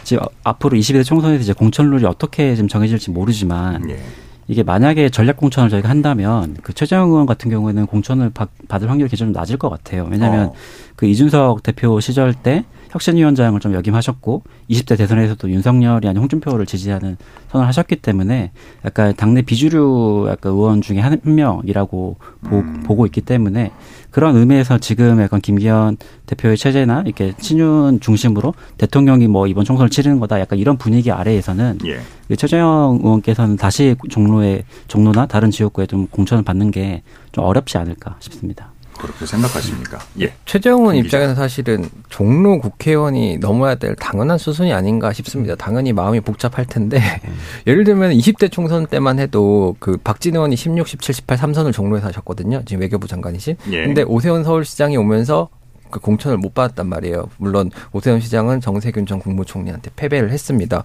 지금 앞으로 22대 총선에서 이제 공천룰이 어떻게 지금 정해질지 모르지만 예. 이게 만약에 전략 공천을 저희가 한다면 그 최재형 의원 같은 경우에는 공천을 받, 받을 확률이 굉장히 좀 낮을 것 같아요. 왜냐하면 어. 그 이준석 대표 시절 때 혁신위원장을 좀 역임하셨고 20대 대선에서도 윤석열이 아닌 홍준표를 지지하는 선언을 하셨기 때문에 약간 당내 비주류 약간 의원 중에 한 명이라고 음. 보, 고 있기 때문에 그런 의미에서 지금 약간 김기현 대표의 체제나 이렇게 친윤 중심으로 대통령이 뭐 이번 총선을 치르는 거다 약간 이런 분위기 아래에서는 예. 최재형 의원께서는 다시 종로에 종로나 다른 지역구에 좀 공천을 받는 게 좀 어렵지 않을까 싶습니다. 그렇게 생각하십니까? 예. 최재형 입장에서 사실은 종로 국회의원이 넘어야 될 당연한 수순이 아닌가 싶습니다. 당연히 마음이 복잡할 텐데 음. 예를 들면 20대 총선 때만 해도 그 박진 의원이 16, 17, 18, 3선을 종로에서 하셨거든요. 지금 외교부 장관이신. 예. 근데 오세훈 서울시장이 오면서 그 공천을 못 받았단 말이에요. 물론 오세훈 시장은 정세균 전 국무총리한테 패배를 했습니다.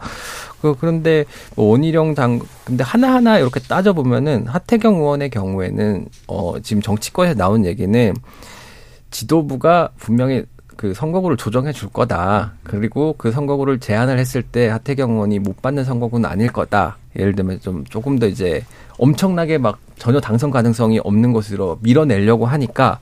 그 그런데 뭐 원희룡 당 근데 하나하나 이렇게 따져 보면은 하태경 의원의 경우에는 어 지금 정치권에서 나온 얘기는 지도부가 분명히 그 선거구를 조정해 줄 거다. 그리고 그 선거구를 제안을 했을 때 하태경 의원이 못 받는 선거구는 아닐 거다. 예를 들면 좀 조금 더 이제 엄청나게 막 전혀 당선 가능성이 없는 것으로 밀어내려고 하니까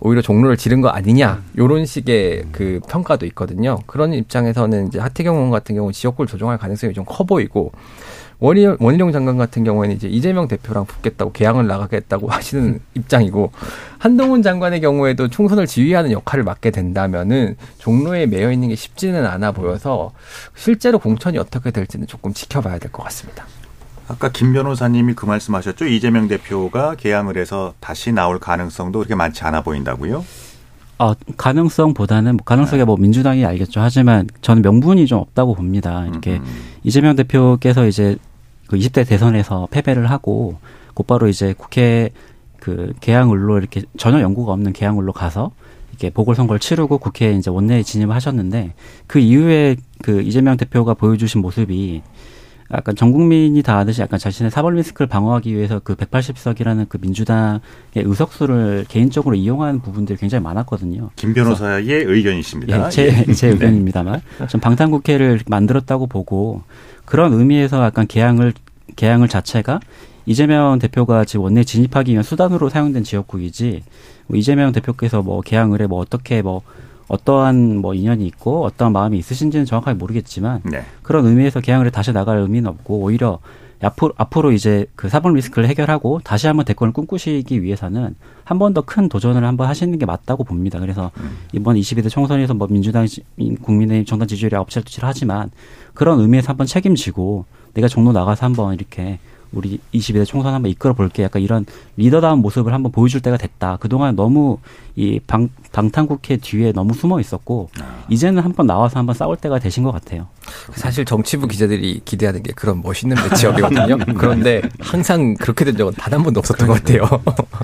오히려 종로를 지른 거 아니냐 요런 식의 그 평가도 있거든요. 그런 입장에서는 이제 하태경 의원 같은 경우 는 지역구를 조정할 가능성이 좀 커 보이고 원희, 원희룡 장관 같은 경우에는 이제 이재명 대표랑 붙겠다고 개항을 나가겠다고 하시는 입장이고 한동훈 장관의 경우에도 총선을 지휘하는 역할을 맡게 된다면은 종로에 매여 있는 게 쉽지는 않아 보여서 실제로 공천이 어떻게 될지는 조금 지켜봐야 될 것 같습니다. 아까 김 변호사님이 그 말씀하셨죠. 이재명 대표가 개항을 해서 다시 나올 가능성도 그렇게 많지 않아 보인다고요? 어, 가능성보다는 뭐 가능성이 네. 뭐 민주당이 알겠죠. 하지만 저는 명분이 좀 없다고 봅니다. 이렇게 음. 이재명 대표께서 이제 그 20대 대선에서 패배를 하고 곧바로 이제 국회 그 개항을로 이렇게 전혀 연구가 없는 개항을로 가서 이렇게 보궐선거를 치르고 국회에 이제 원내에 진입을 하셨는데 그 이후에 그 이재명 대표가 보여주신 모습이 약간 전 국민이 다 아듯이 약간 자신의 사법 리스크를 방어하기 위해서 그 180석이라는 그 민주당의 의석수를 개인적으로 이용하는 부분들이 굉장히 많았거든요. 김 변호사의 의견이십니다. 예, 제, 예. 제 의견입니다만 좀 방탄국회를 만들었다고 보고 그런 의미에서 약간 개항을 개항을 자체가 이재명 대표가 지금 원내 진입하기 위한 수단으로 사용된 지역구이지 뭐 이재명 대표께서 뭐 개항을 해뭐 어떻게 뭐 어떠한 뭐 인연이 있고 어떠한 마음이 있으신지는 정확하게 모르겠지만 네. 그런 의미에서 개항을 다시 나갈 의미는 없고 오히려 앞으로, 앞으로 이제 그 사법 리스크를 해결하고 다시 한번 대권을 꿈꾸시기 위해서는 한 번 더 큰 도전을 한번 하시는 게 맞다고 봅니다. 그래서 음. 이번 22대 총선에서 뭐 민주당, 국민의힘 정당 지지율이 업체투치를 하지만 그런 의미에서 한번 책임지고 내가 종로 나가서 한번 이렇게 우리 22대 총선 한번 이끌어 볼게. 약간 이런 리더다운 모습을 한번 보여줄 때가 됐다. 그동안 너무 이 방, 방탄국회 뒤에 너무 숨어 있었고, 아. 이제는 한번 나와서 한번 싸울 때가 되신 것 같아요. 사실 정치부 기자들이 기대하는 게 그런 멋있는 매치업이거든요. 그런데 항상 그렇게 된 적은 단 한 번도 없었던 것 같아요.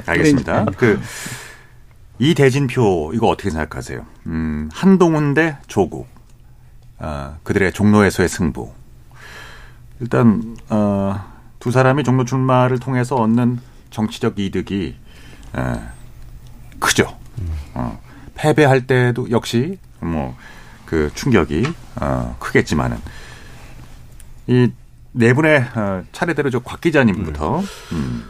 알겠습니다. 그, 이 대진표, 이거 어떻게 생각하세요? 음, 한동훈 대 조국. 어, 그들의 종로에서의 승부. 일단, 어, 두 사람이 종로 출마를 통해서 얻는 정치적 이득이 에, 크죠. 어, 패배할 때도 역시 뭐 그 충격이 어, 크겠지만은 이 네 분의 어, 차례대로 저 곽 기자님부터 네. 음.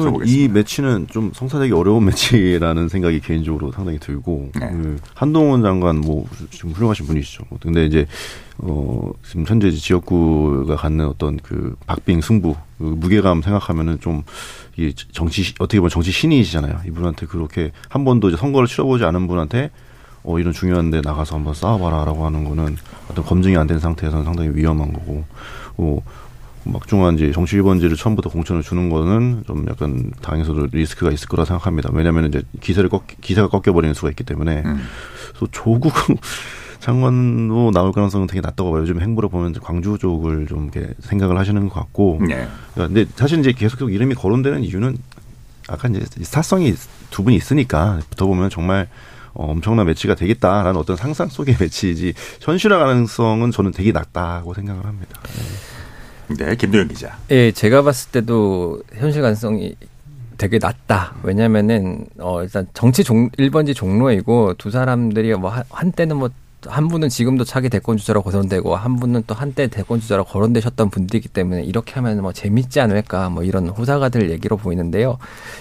저는 이 매치는 좀 성사되기 어려운 매치라는 생각이 개인적으로 상당히 들고 네. 그 한동훈 장관 뭐 지금 훌륭하신 분이시죠. 근데 이제 어 지금 현재 지역구가 갖는 어떤 그 박빙 승부 그 무게감 생각하면은 좀 이 정치 어떻게 보면 정치 신이시잖아요. 이분한테 그렇게 한 번도 이제 선거를 치러보지 않은 분한테 어 이런 중요한데 나가서 한번 싸워봐라 라고 하는 거는 어떤 검증이 안 된 상태에서는 상당히 위험한 거고 어 막중한 이제 정치 1번지를 처음부터 공천을 주는 거는 좀 약간 당에서도 리스크가 있을 거라 생각합니다. 왜냐하면 이제 기세를 꺾 기세가 꺾여버리는 수가 있기 때문에 음. 그래서 조국 장관도 나올 가능성은 되게 낮다고 봐요. 요즘 행보를 보면 광주 쪽을 좀 이렇게 생각을 하시는 것 같고. 네. 그러니까 근데 사실 이제 계속 이름이 거론되는 이유는 아까 이제 사성이 두 분이 있으니까 붙어 보면 정말 어, 엄청난 매치가 되겠다라는 어떤 상상 속의 매치이지 현실화 가능성은 저는 되게 낮다고 생각을 합니다. 네. 네, 김도영 기자. 예, 제가 봤을 때도 현실 가능성이 되게 낮다. 왜냐면은, 어, 일단 정치 종, 1번지 종로이고 두 사람들이 뭐 한 때는 뭐 한 분은 지금도 차기 대권 주자로 거론되고 한 분은 또 한때 대권 주자로 거론되셨던 분들이기 때문에 이렇게 하면 뭐 재밌지 않을까 뭐 이런 호사가 될 얘기로 보이는데요.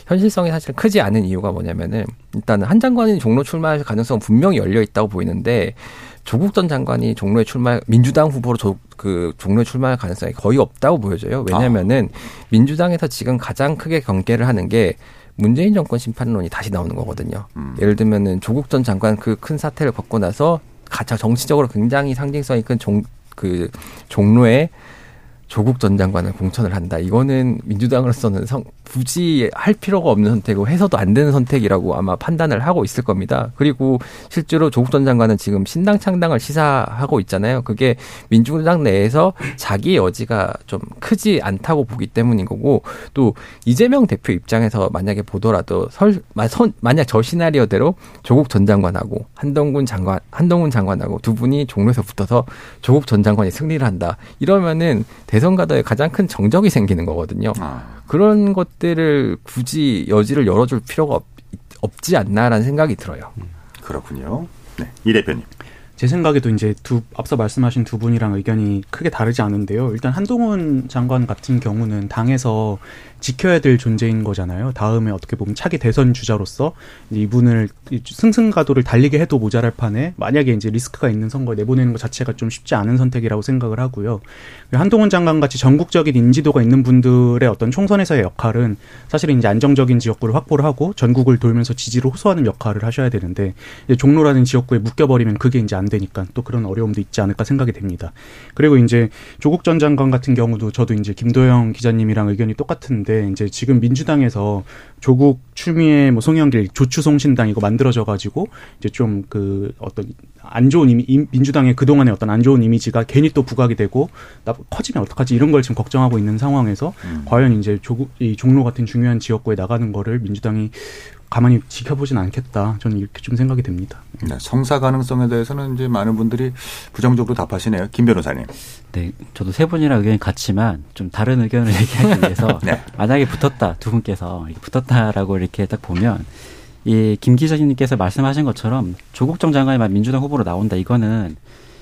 현실성이 사실 크지 않은 이유가 뭐냐면은 일단 한 장관이 종로 출마할 가능성은 분명히 열려 있다고 보이는데 조국 전 장관이 종로에 출마 민주당 후보로 조, 그 종로에 출마할 가능성이 거의 없다고 보여져요. 왜냐면은 아. 민주당에서 지금 가장 크게 경계를 하는 게 문재인 정권 심판론이 다시 나오는 거거든요. 음. 예를 들면은 조국 전 장관 그 큰 사태를 겪고 나서 가장 정치적으로 굉장히 상징성이 큰 종, 그 종로에 조국 전 장관을 공천을 한다. 이거는 민주당으로서는 성, 굳이 할 필요가 없는 선택이고 해서도 안 되는 선택이라고 아마 판단을 하고 있을 겁니다. 그리고 실제로 조국 전 장관은 지금 신당 창당을 시사하고 있잖아요. 그게 민주당 내에서 자기의 여지가 좀 크지 않다고 보기 때문인 거고 또 이재명 대표 입장에서 만약에 보더라도 설, 만약 저 시나리오대로 조국 전 장관하고 한동훈 장관 한동훈 장관하고 두 분이 종로에서 붙어서 조국 전 장관이 승리를 한다. 이러면은 대 대선 가다에 가장 큰 정적이 생기는 거거든요. 아. 그런 것들을 굳이 여지를 열어줄 필요가 없, 없지 않나라는 생각이 들어요. 음, 그렇군요. 네, 이 대표님. 제 생각에도 이제 두 앞서 말씀하신 두 분이랑 의견이 크게 다르지 않은데요. 일단 한동훈 장관 같은 경우는 당에서 지켜야 될 존재인 거잖아요. 다음에 어떻게 보면 차기 대선 주자로서 이분을 승승가도를 달리게 해도 모자랄 판에 만약에 이제 리스크가 있는 선거에 내보내는 것 자체가 좀 쉽지 않은 선택이라고 생각을 하고요. 한동훈 장관 같이 전국적인 인지도가 있는 분들의 어떤 총선에서의 역할은 사실은 이제 안정적인 지역구를 확보를 하고 전국을 돌면서 지지를 호소하는 역할을 하셔야 되는데 종로라는 지역구에 묶여버리면 그게 이제 안 되니까 또 그런 어려움도 있지 않을까 생각이 됩니다. 그리고 이제 조국 전 장관 같은 경우도 저도 이제 김도영 기자님이랑 의견이 똑같은데 있는데 이제 지금 민주당에서 조국 추미애 뭐 송영길 조추송신당 이거 만들어져 가지고 이제 좀 그 어떤 안 좋은 이미 민주당의 그동안의 어떤 안 좋은 이미지가 괜히 또 부각이 되고 나 커지면 어떡하지 이런 걸 지금 걱정하고 있는 상황에서 음. 과연 이제 조국 이 종로 같은 중요한 지역구에 나가는 거를 민주당이 가만히 지켜보진 않겠다. 저는 이렇게 좀 생각이 됩니다. 네, 성사 가능성에 대해서는 이제 많은 분들이 부정적으로 답하시네요. 김 변호사님. 네, 저도 세 분이랑 의견이 같지만 좀 다른 의견을 얘기하기 위해서 네. 만약에 붙었다 두 분께서 붙었다라고 이렇게 딱 보면 이 김 기자님께서 말씀하신 것처럼 조국 정 장관이 민주당 후보로 나온다 이거는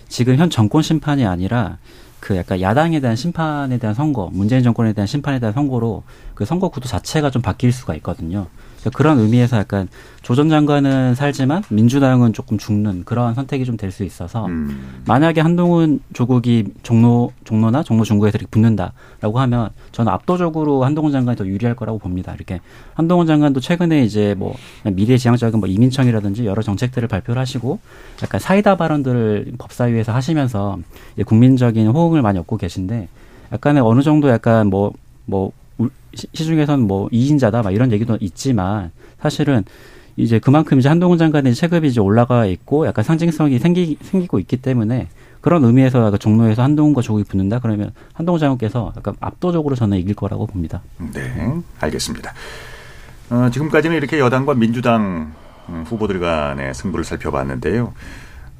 지금 현 정권 심판이 아니라 그 약간 야당에 대한 심판에 대한 선거, 문재인 정권에 대한 심판에 대한 선거로 그 선거 구도 자체가 좀 바뀔 수가 있거든요. 그런 의미에서 약간 조 전 장관은 살지만 민주당은 조금 죽는 그러한 선택이 좀 될 수 있어서 음. 만약에 한동훈 조국이 종로 종로나 종로 중구에서 이렇게 붙는다라고 하면 저는 압도적으로 한동훈 장관이 더 유리할 거라고 봅니다. 이렇게 한동훈 장관도 최근에 이제 뭐 미래지향적인 뭐 이민청이라든지 여러 정책들을 발표를 하시고 약간 사이다 발언들을 법사위에서 하시면서 국민적인 호응을 많이 얻고 계신데 약간의 어느 정도 약간 뭐뭐 뭐 시중에서는 뭐 이인자다 막 이런 얘기도 있지만 사실은 이제 그만큼 이제 한동훈 장관의 체급이 이제 올라가 있고 약간 상징성이 생기 생기고 있기 때문에 그런 의미에서 약간 종로에서 한동훈과 조국이 붙는다 그러면 한동훈 장관께서 약간 압도적으로 저는 이길 거라고 봅니다. 네, 알겠습니다. 어, 지금까지는 이렇게 여당과 민주당 음, 후보들 간의 승부를 살펴봤는데요.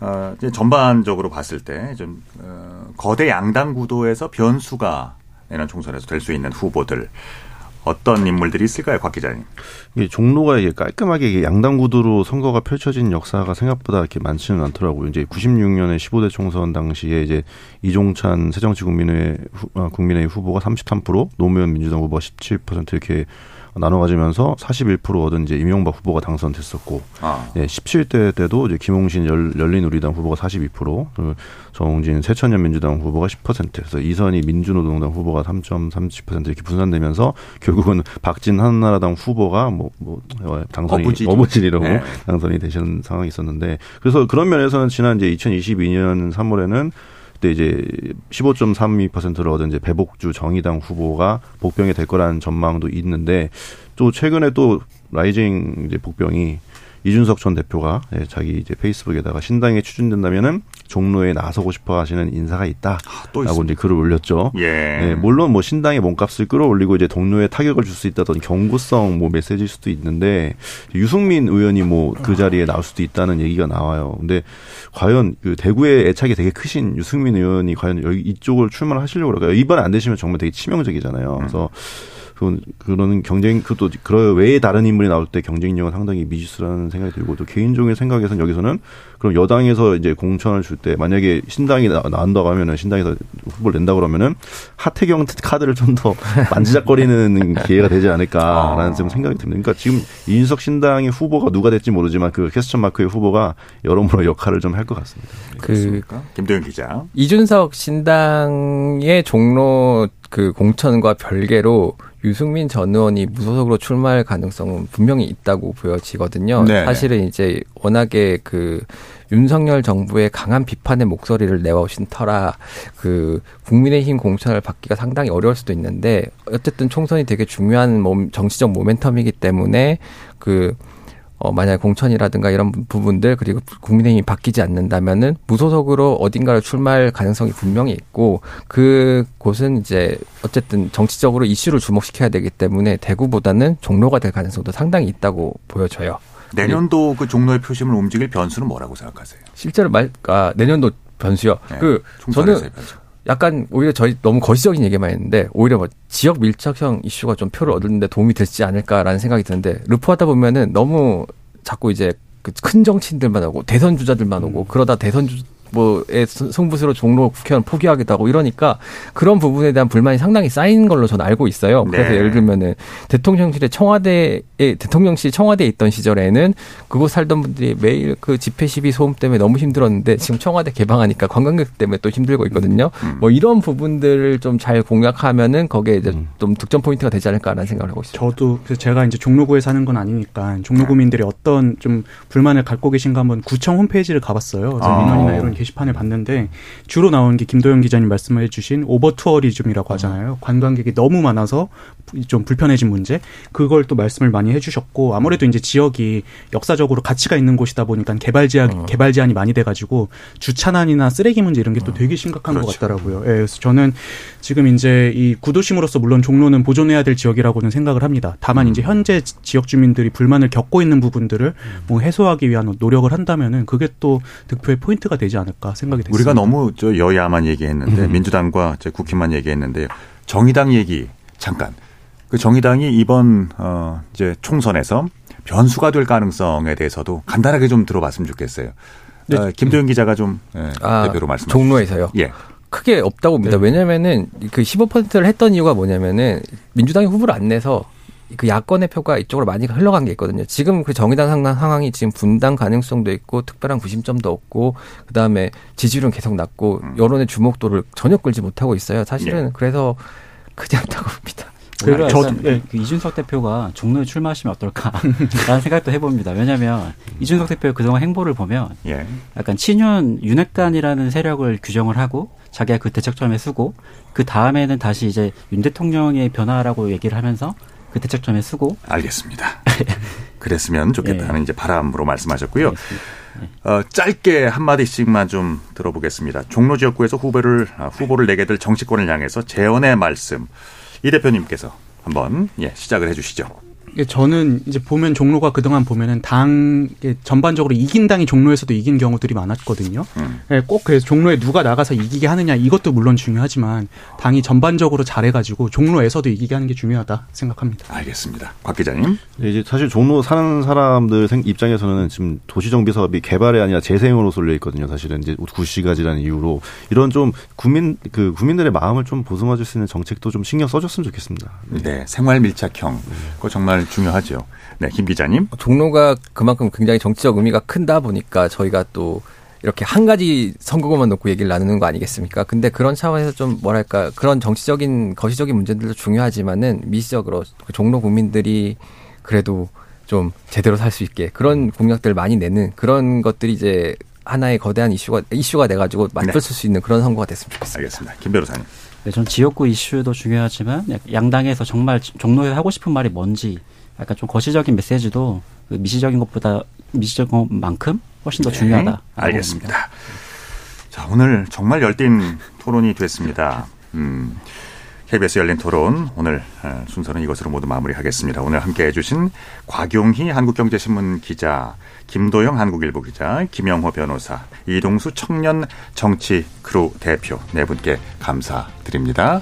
어, 전반적으로 봤을 때 좀 어, 거대 양당 구도에서 변수가 내년 총선에서 될 수 있는 후보들 어떤 인물들이 있을까요, 곽 기자님? 이게 종로가 이게 깔끔하게 양당 구도로 선거가 펼쳐진 역사가 생각보다 이렇게 많지는 않더라고요. 이제 96년에 15대 총선 당시에 이제 이종찬 새정치국민회 어, 국민의 후보가 33%, 노무현 민주당 후보가 17% 이렇게 나눠 가지면서 41% 얻은 이제 이명박 후보가 당선됐었고, 아. 예, 17대 때도 이제 김홍신 열, 열린우리당 후보가 42%, 정웅진 새천년 민주당 후보가 10%, 그래서 이선희 민주노동당 후보가 3.30% 이렇게 분산되면서 결국은 박진 한나라당 후보가 뭐, 뭐 당선이 어부지리로 네. 당선이 되신 상황이 있었는데, 그래서 그런 면에서는 지난 이제 2022년 3월에는 그때 이제 15.32%를 얻은 이제 배복주 정의당 후보가 복병이 될 거라는 전망도 있는데 또 최근에 또 라이징 이제 복병이 이준석 전 대표가 예, 자기 이제 페이스북에다가 신당에 추진된다면은 종로에 나서고 싶어 하시는 인사가 있다라고 아, 이제 글을 올렸죠. 예. 예. 물론 뭐 신당의 몸값을 끌어올리고 이제 동료에 타격을 줄 수 있다던 경고성 뭐 메시지일 수도 있는데 유승민 의원이 뭐 그 자리에 나올 수도 있다는 얘기가 나와요. 근데 과연 그 대구의 애착이 되게 크신 유승민 의원이 과연 여기 이쪽을 출마를 하시려고 그럴까요? 이번 안 되시면 정말 되게 치명적이잖아요. 그래서 그 그런 경쟁 그것도 그런 외에 다른 인물이 나올 때 경쟁력은 상당히 미지수라는 생각이 들고 또 개인적인 생각에서는 여기서는 그럼 여당에서 이제 공천을 줄 때 만약에 신당이 나, 나온다고 하면은 신당에서 후보를 낸다 그러면은 하태경 카드를 좀 더 만지작거리는 기회가 되지 않을까라는 좀 생각이 듭니다. 그러니까 지금 이준석 신당의 후보가 누가 될지 모르지만 그 퀘스천 마크의 후보가 여러모로 역할을 좀 할 것 같습니다. 그 김도영 기자 이준석 신당의 종로 그 공천과 별개로 유승민 전 의원이 무소속으로 출마할 가능성은 분명히 있다고 보여지거든요. 네 사실은 이제 워낙에 그 윤석열 정부의 강한 비판의 목소리를 내어오신 터라 그 국민의힘 공천을 받기가 상당히 어려울 수도 있는데 어쨌든 총선이 되게 중요한 몸, 정치적 모멘텀이기 때문에 그 어, 만약 공천이라든가 이런 부분들 그리고 국민의힘이 바뀌지 않는다면은 무소속으로 어딘가를 출마할 가능성이 분명히 있고 그 곳은 이제 어쨌든 정치적으로 이슈를 주목시켜야 되기 때문에 대구보다는 종로가 될 가능성도 상당히 있다고 보여져요. 내년도 그 종로의 표심을 움직일 변수는 뭐라고 생각하세요? 실제로 말, 아, 내년도 변수요. 네, 그 저는 변수. 약간 오히려 저희 너무 거시적인 얘기만 했는데 오히려 뭐 지역 밀착형 이슈가 좀 표를 얻는데 도움이 되지 않을까라는 생각이 드는데 르포하다 보면은 너무 자꾸 이제 그큰 정치인들만 오고 대선 주자들만 오고 음. 그러다 대선 주 뭐의 승부수로 종로 국회의원 포기하기도 하고 이러니까 그런 부분에 대한 불만이 상당히 쌓인 걸로 저는 알고 있어요. 그래서 네. 예를 들면은 대통령실에 청와대에 대통령실 청와대에 있던 시절에는 그곳 살던 분들이 매일 그 집회 시비 소음 때문에 너무 힘들었는데 지금 청와대 개방하니까 관광객 때문에 또 힘들고 있거든요. 음. 뭐 이런 부분들을 좀 잘 공략하면은 거기에 이제 음. 좀 득점 포인트가 되지 않을까라는 생각을 하고 있습니다. 저도 그래서 제가 이제 종로구에 사는 건 아니니까 종로구민들이 어떤 좀 불만을 갖고 계신가 한번 구청 홈페이지를 가봤어요. 그래서 아. 민원이나 이런 게시판을 봤는데 주로 나온 게 김도영 기자님 말씀해 주신 overtourism이라고 하잖아요. 관광객이 너무 많아서 좀 불편해진 문제. 그걸 또 말씀을 많이 해 주셨고 아무래도 이제 지역이 역사적으로 가치가 있는 곳이다 보니까 개발 제한 어. 개발 제한이 많이 돼 가지고 주차난이나 쓰레기 문제 이런 게 또 어. 되게 심각한 그렇죠. 것 같더라고요. 예, 그래서 저는 지금 이제 이 구도심으로서 물론 종로는 보존해야 될 지역이라고는 생각을 합니다. 다만 음. 이제 현재 지역 주민들이 불만을 겪고 있는 부분들을 뭐 해소하기 위한 노력을 한다면은 그게 또 득표의 포인트가 되지 않을까 생각이 됐습니다. 우리가 너무 저 여야만 얘기했는데 음. 민주당과 국힘만 얘기했는데요. 정의당 얘기 잠깐. 그 정의당이 이번 어 이제 총선에서 변수가 될 가능성에 대해서도 간단하게 좀 들어봤으면 좋겠어요. 네. 어, 김도영 기자가 좀 예, 아, 대표로 말씀. 종로에서요. 예. 크게 없다고 봅니다. 네. 왜냐면은 그 15%를 했던 이유가 뭐냐면은 민주당이 후보를 안 내서 그 야권의 표가 이쪽으로 많이 흘러간 게 있거든요. 지금 그 정의당 상황이 지금 분당 가능성도 있고 특별한 구심점도 없고 그다음에 지지율은 계속 낮고 음. 여론의 주목도를 전혀 끌지 못하고 있어요. 사실은 네. 그래서 크지 않다고 봅니다. 그러니까 저, 예. 그 이준석 대표가 종로에 출마하시면 어떨까라는 생각도 해봅니다. 왜냐하면 이준석 대표의 그동안 행보를 보면 예. 약간 친윤 윤핵관이라는 세력을 규정을 하고 자기가 그 대책점에 쓰고 그 다음에는 다시 이제 윤 대통령의 변화라고 얘기를 하면서 그 대책점에 쓰고 알겠습니다. 그랬으면 좋겠다는 예. 이제 바람으로 말씀하셨고요. 네. 어, 짧게 한 마디씩만 좀 들어보겠습니다. 종로 지역구에서 후보를 아, 후보를 내게 될 정치권을 향해서 재원의 말씀. 이 대표님께서 한번 예, 시작을 해주시죠. 저는 이제 보면 종로가 그동안 보면은 당 전반적으로 이긴 당이 종로에서도 이긴 경우들이 많았거든요. 음. 예, 꼭 그래서 종로에 누가 나가서 이기게 하느냐 이것도 물론 중요하지만 당이 전반적으로 잘해가지고 종로에서도 이기게 하는 게 중요하다 생각합니다. 알겠습니다. 곽 기자님. 네, 이제 사실 종로 사는 사람들 입장에서는 지금 도시정비 사업이 개발이 아니라 재생으로 쏠려 있거든요. 사실은 이제 구시가지라는 이유로 이런 좀 국민 그 국민들의 마음을 좀 보듬어줄 수 있는 정책도 좀 신경 써줬으면 좋겠습니다. 네, 생활 밀착형. 그거 정말 중요하죠. 네, 김 기자님. 종로가 그만큼 굉장히 정치적 의미가 큰다 보니까 저희가 또 이렇게 한 가지 선거구만 놓고 얘기를 나누는 거 아니겠습니까? 근데 그런 차원에서 좀 뭐랄까 그런 정치적인 거시적인 문제들도 중요하지만은 미시적으로 그 종로 국민들이 그래도 좀 제대로 살 수 있게 그런 공약들 많이 내는 그런 것들이 이제 하나의 거대한 이슈가 이슈가 돼 가지고 맞붙을 네. 수 있는 그런 선거가 됐으면 좋겠습니다. 알겠습니다. 김 변호사님. 네, 전 지역구 이슈도 중요하지만 양당에서 정말 종로에 하고 싶은 말이 뭔지 약간 좀 거시적인 메시지도 그 미시적인 것보다 미시적인 것만큼 훨씬 더 네, 중요하다. 알겠습니다. 봅니다. 자, 오늘 정말 열띤 토론이 됐습니다. 음, KBS 열린 토론 오늘 어, 순서는 이것으로 모두 마무리하겠습니다. 오늘 함께 해주신 곽용희 한국경제신문 기자, 김도영 한국일보 기자, 김영호 변호사, 이동수 청년 정치 크루 대표 네 분께 감사드립니다.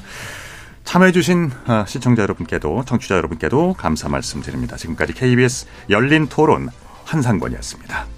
참여해주신 어, 시청자 여러분께도 청취자 여러분께도 감사 말씀드립니다. 지금까지 KBS 열린 토론 한상권이었습니다.